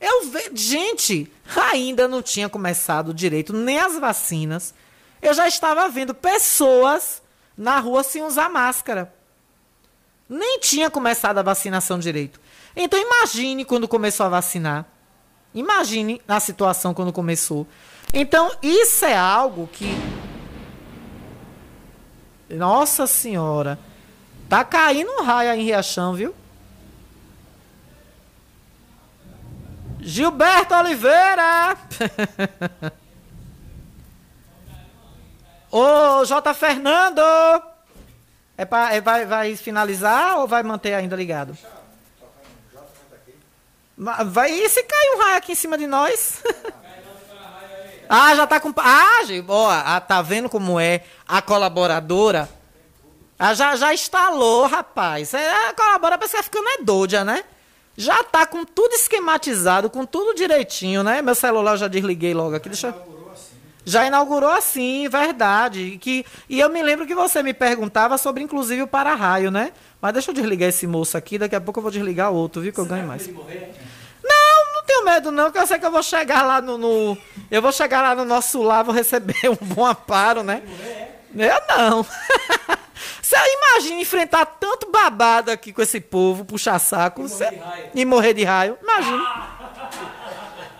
eu vejo. Gente, ainda não tinha começado direito nem as vacinas. Eu já estava vendo pessoas na rua sem usar máscara. Nem tinha começado a vacinação direito. Então imagine quando começou a vacinar. Imagine a situação quando começou. Então, isso é algo que. Nossa Senhora. Tá caindo um raio em Riachão, viu? Gilberto Oliveira! Ô, J. Fernando! É pra, é, vai, vai finalizar ou vai manter ainda ligado? Vai, e se cair um raio aqui em cima de nós? ah, já tá com. Ah, ó, ah, tá vendo como é a colaboradora? Ah, já, já instalou, rapaz. É, a colaboradora parece que tá ficando é doida, né? Já tá com tudo esquematizado, com tudo direitinho, né? Meu celular eu já desliguei logo aqui. Deixa já inaugurou assim, verdade. Que, e eu me lembro que você me perguntava sobre, inclusive, o para-raio, né? Mas deixa eu desligar esse moço aqui, daqui a pouco eu vou desligar outro, viu? Que eu ganho mais. Não, não tenho medo, não, que eu sei que eu vou chegar lá no. no eu vou chegar lá no nosso lar, vou receber um bom amparo, né? Eu não. Você imagina enfrentar tanto babado aqui com esse povo, puxar saco e, cê... morrer, e morrer de raio. Imagina.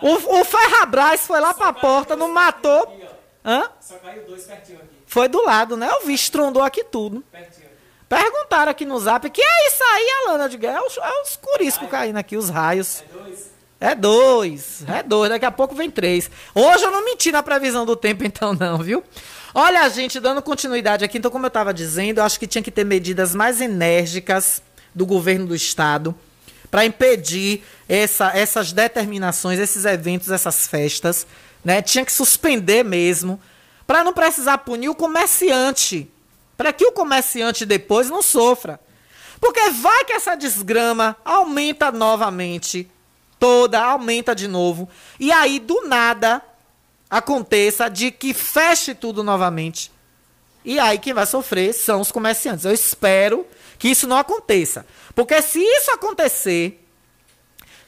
O, o Ferrabras foi lá pra porta, não matou. Hã? Só caiu dois pertinho aqui. Foi do lado, né? Eu vi, estrondou aqui tudo. Pertinho. Perguntaram aqui no zap, que é isso aí, Alana? De é os, é os curiscos caindo aqui, os raios. É dois. É dois, é dois, daqui a pouco vem três. Hoje eu não menti na previsão do tempo, então, não, viu? Olha, gente, dando continuidade aqui, então, como eu estava dizendo, eu acho que tinha que ter medidas mais enérgicas do governo do estado para impedir essa, essas determinações, esses eventos, essas festas, né? Tinha que suspender mesmo, para não precisar punir o comerciante, para que o comerciante depois não sofra. Porque vai que essa desgrama aumenta novamente, toda aumenta de novo, e aí do nada aconteça de que feche tudo novamente. E aí quem vai sofrer são os comerciantes. Eu espero que isso não aconteça. Porque se isso acontecer,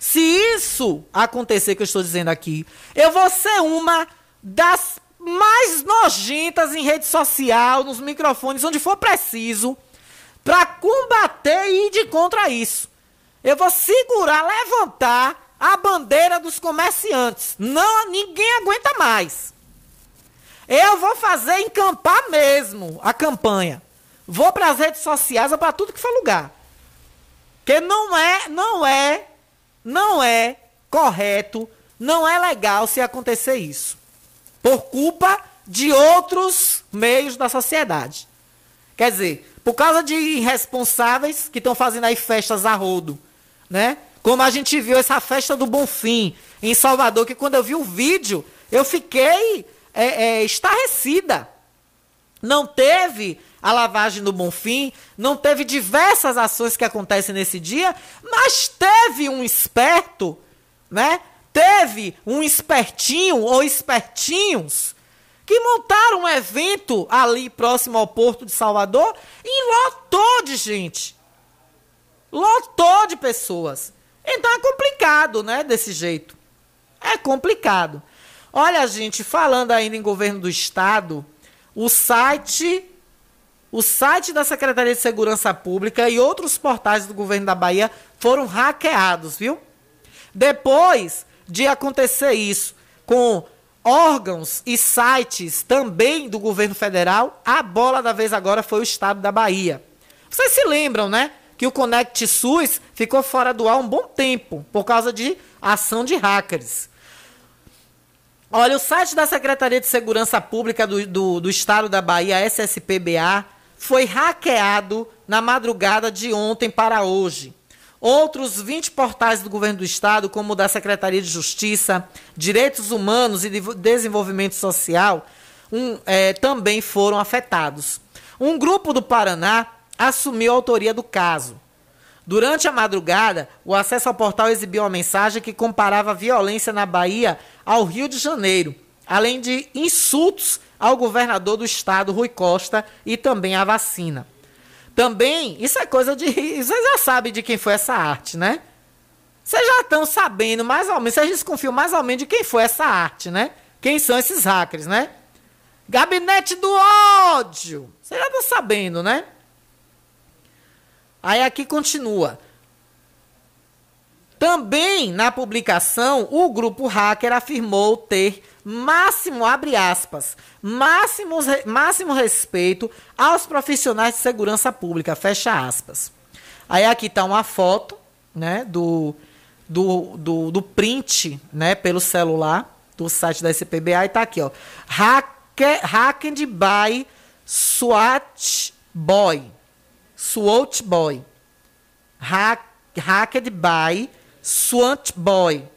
se isso acontecer que eu estou dizendo aqui, eu vou ser uma das mais nojentas em rede social, nos microfones, onde for preciso, para combater e ir de contra isso. Eu vou segurar, levantar a bandeira dos comerciantes. Não, ninguém aguenta mais. Eu vou fazer encampar mesmo a campanha. Vou para as redes sociais para tudo que for lugar. Que não é, não é, não é correto, não é legal se acontecer isso. Por culpa de outros meios da sociedade. Quer dizer, por causa de irresponsáveis que estão fazendo aí festas a rodo, né? Como a gente viu essa festa do Bonfim em Salvador, que quando eu vi o vídeo, eu fiquei é, é, estarrecida. não teve a lavagem do Bonfim, não teve diversas ações que acontecem nesse dia, mas teve um esperto, né? Teve um espertinho ou espertinhos que montaram um evento ali próximo ao Porto de Salvador e lotou de gente. Lotou de pessoas. Então é complicado, né? Desse jeito. É complicado. Olha, gente, falando ainda em governo do estado, o site o site da Secretaria de Segurança Pública e outros portais do governo da Bahia foram hackeados, viu? Depois de acontecer isso com órgãos e sites também do governo federal, a bola da vez agora foi o estado da Bahia. Vocês se lembram, né? Que o Conect SUS ficou fora do ar um bom tempo por causa de ação de hackers. Olha, o site da Secretaria de Segurança Pública do, do, do Estado da Bahia, SSPBA, foi hackeado na madrugada de ontem para hoje. Outros 20 portais do governo do estado, como o da Secretaria de Justiça, Direitos Humanos e Desenvolvimento Social, um, é, também foram afetados. Um grupo do Paraná assumiu a autoria do caso. Durante a madrugada, o acesso ao portal exibiu uma mensagem que comparava a violência na Bahia ao Rio de Janeiro, além de insultos ao governador do estado, Rui Costa, e também à vacina. Também, isso é coisa de. Vocês já sabem de quem foi essa arte, né? Vocês já estão sabendo mais ou menos, vocês desconfiam mais ou menos de quem foi essa arte, né? Quem são esses hackers, né? Gabinete do ódio! Vocês já estão sabendo, né? Aí aqui continua. Também na publicação, o grupo hacker afirmou ter máximo, abre aspas, máximo, máximo respeito aos profissionais de segurança pública, fecha aspas. Aí aqui está uma foto, né, do, do, do, do, print, né, pelo celular, do site da SPBA, e está aqui, ó, hacker, hacked by SWAT Boy. SWAT Boy. Hack, hacked by SWAT Boy.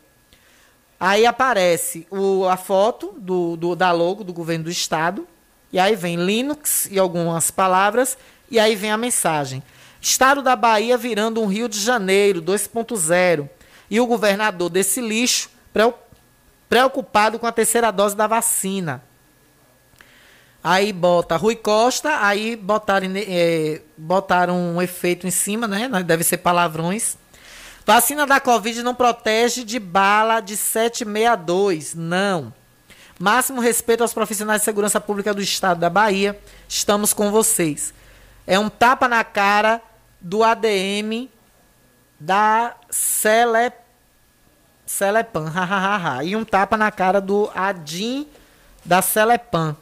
Aí aparece o, a foto do, do, da logo do governo do estado. E aí vem Linux e algumas palavras. E aí vem a mensagem. Estado da Bahia virando um Rio de Janeiro 2.0. E o governador desse lixo preocupado com a terceira dose da vacina. Aí bota Rui Costa, aí botaram, é, botaram um efeito em cima, né? Deve ser palavrões. Vacina da Covid não protege de bala de 762, não. Máximo respeito aos profissionais de segurança pública do estado da Bahia. Estamos com vocês. É um tapa na cara do ADM da Cele, Celepan, e um tapa na cara do Adim da Celepan.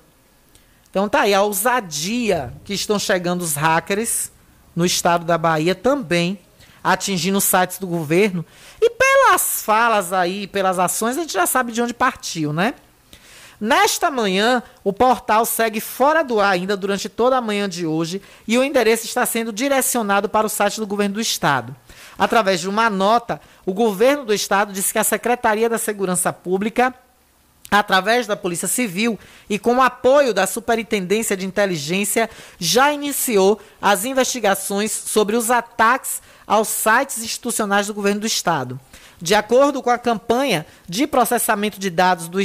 Então tá aí a ousadia que estão chegando os hackers no estado da Bahia também atingindo sites do governo. E pelas falas aí, pelas ações, a gente já sabe de onde partiu, né? Nesta manhã, o portal segue fora do ar ainda durante toda a manhã de hoje e o endereço está sendo direcionado para o site do governo do estado. Através de uma nota, o governo do estado disse que a Secretaria da Segurança Pública através da Polícia Civil e com o apoio da Superintendência de Inteligência, já iniciou as investigações sobre os ataques aos sites institucionais do governo do estado. De acordo com a campanha de processamento de dados do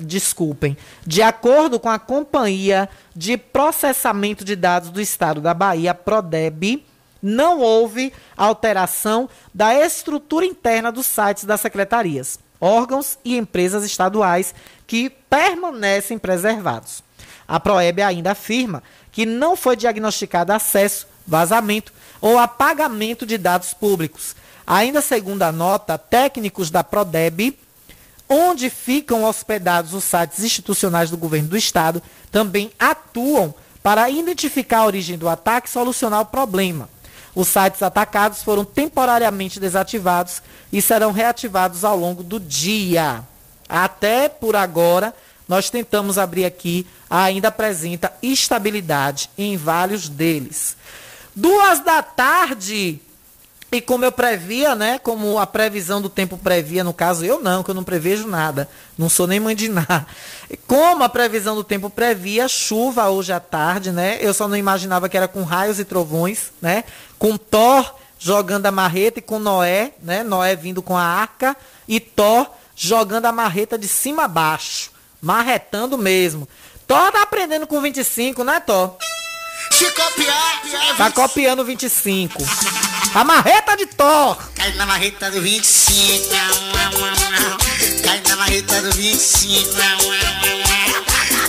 desculpem, de acordo com a companhia de processamento de dados do estado da Bahia, Prodeb, não houve alteração da estrutura interna dos sites das secretarias órgãos e empresas estaduais que permanecem preservados. A Proeb ainda afirma que não foi diagnosticado acesso, vazamento ou apagamento de dados públicos. Ainda segundo a nota, técnicos da Prodeb, onde ficam hospedados os sites institucionais do governo do estado, também atuam para identificar a origem do ataque e solucionar o problema. Os sites atacados foram temporariamente desativados e serão reativados ao longo do dia. Até por agora, nós tentamos abrir aqui, ainda apresenta estabilidade em vários deles. Duas da tarde E como eu previa, né? Como a previsão do tempo previa, no caso eu não, que eu não prevejo nada. Não sou nem mãe de nada. Como a previsão do tempo previa, chuva hoje à tarde, né? Eu só não imaginava que era com raios e trovões, né? Com Thor jogando a marreta e com Noé, né? Noé vindo com a arca e Thor jogando a marreta de cima a baixo. Marretando mesmo. Thor tá aprendendo com 25, né, Thor? Se copiar, é Tá copiando 25. A marreta de Thor. Cai na marreta do 25. Cai na marreta do 25.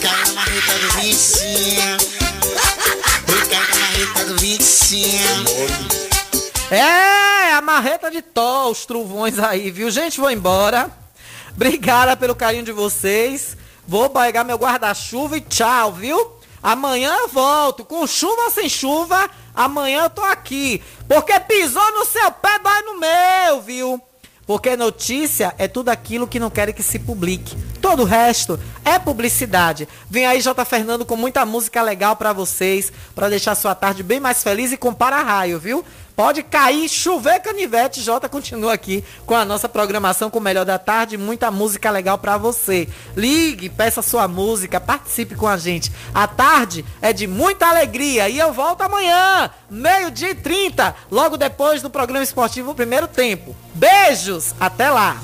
Cai na marreta do 25. Cai na marreta do 25. É, a marreta de Thor, os trovões aí, viu? Gente, vou embora. Obrigada pelo carinho de vocês. Vou pegar meu guarda-chuva e tchau, viu? Amanhã eu volto, com chuva ou sem chuva, amanhã eu tô aqui. Porque pisou no seu pé, dói no meu, viu? Porque notícia é tudo aquilo que não querem que se publique. Todo o resto é publicidade. Vem aí J Fernando com muita música legal pra vocês, pra deixar sua tarde bem mais feliz e com para-raio, viu? Pode cair, chover canivete, Jota continua aqui com a nossa programação com o melhor da tarde, muita música legal pra você. Ligue, peça sua música, participe com a gente. A tarde é de muita alegria e eu volto amanhã, meio-dia e 30, logo depois do programa esportivo Primeiro Tempo. Beijos, até lá.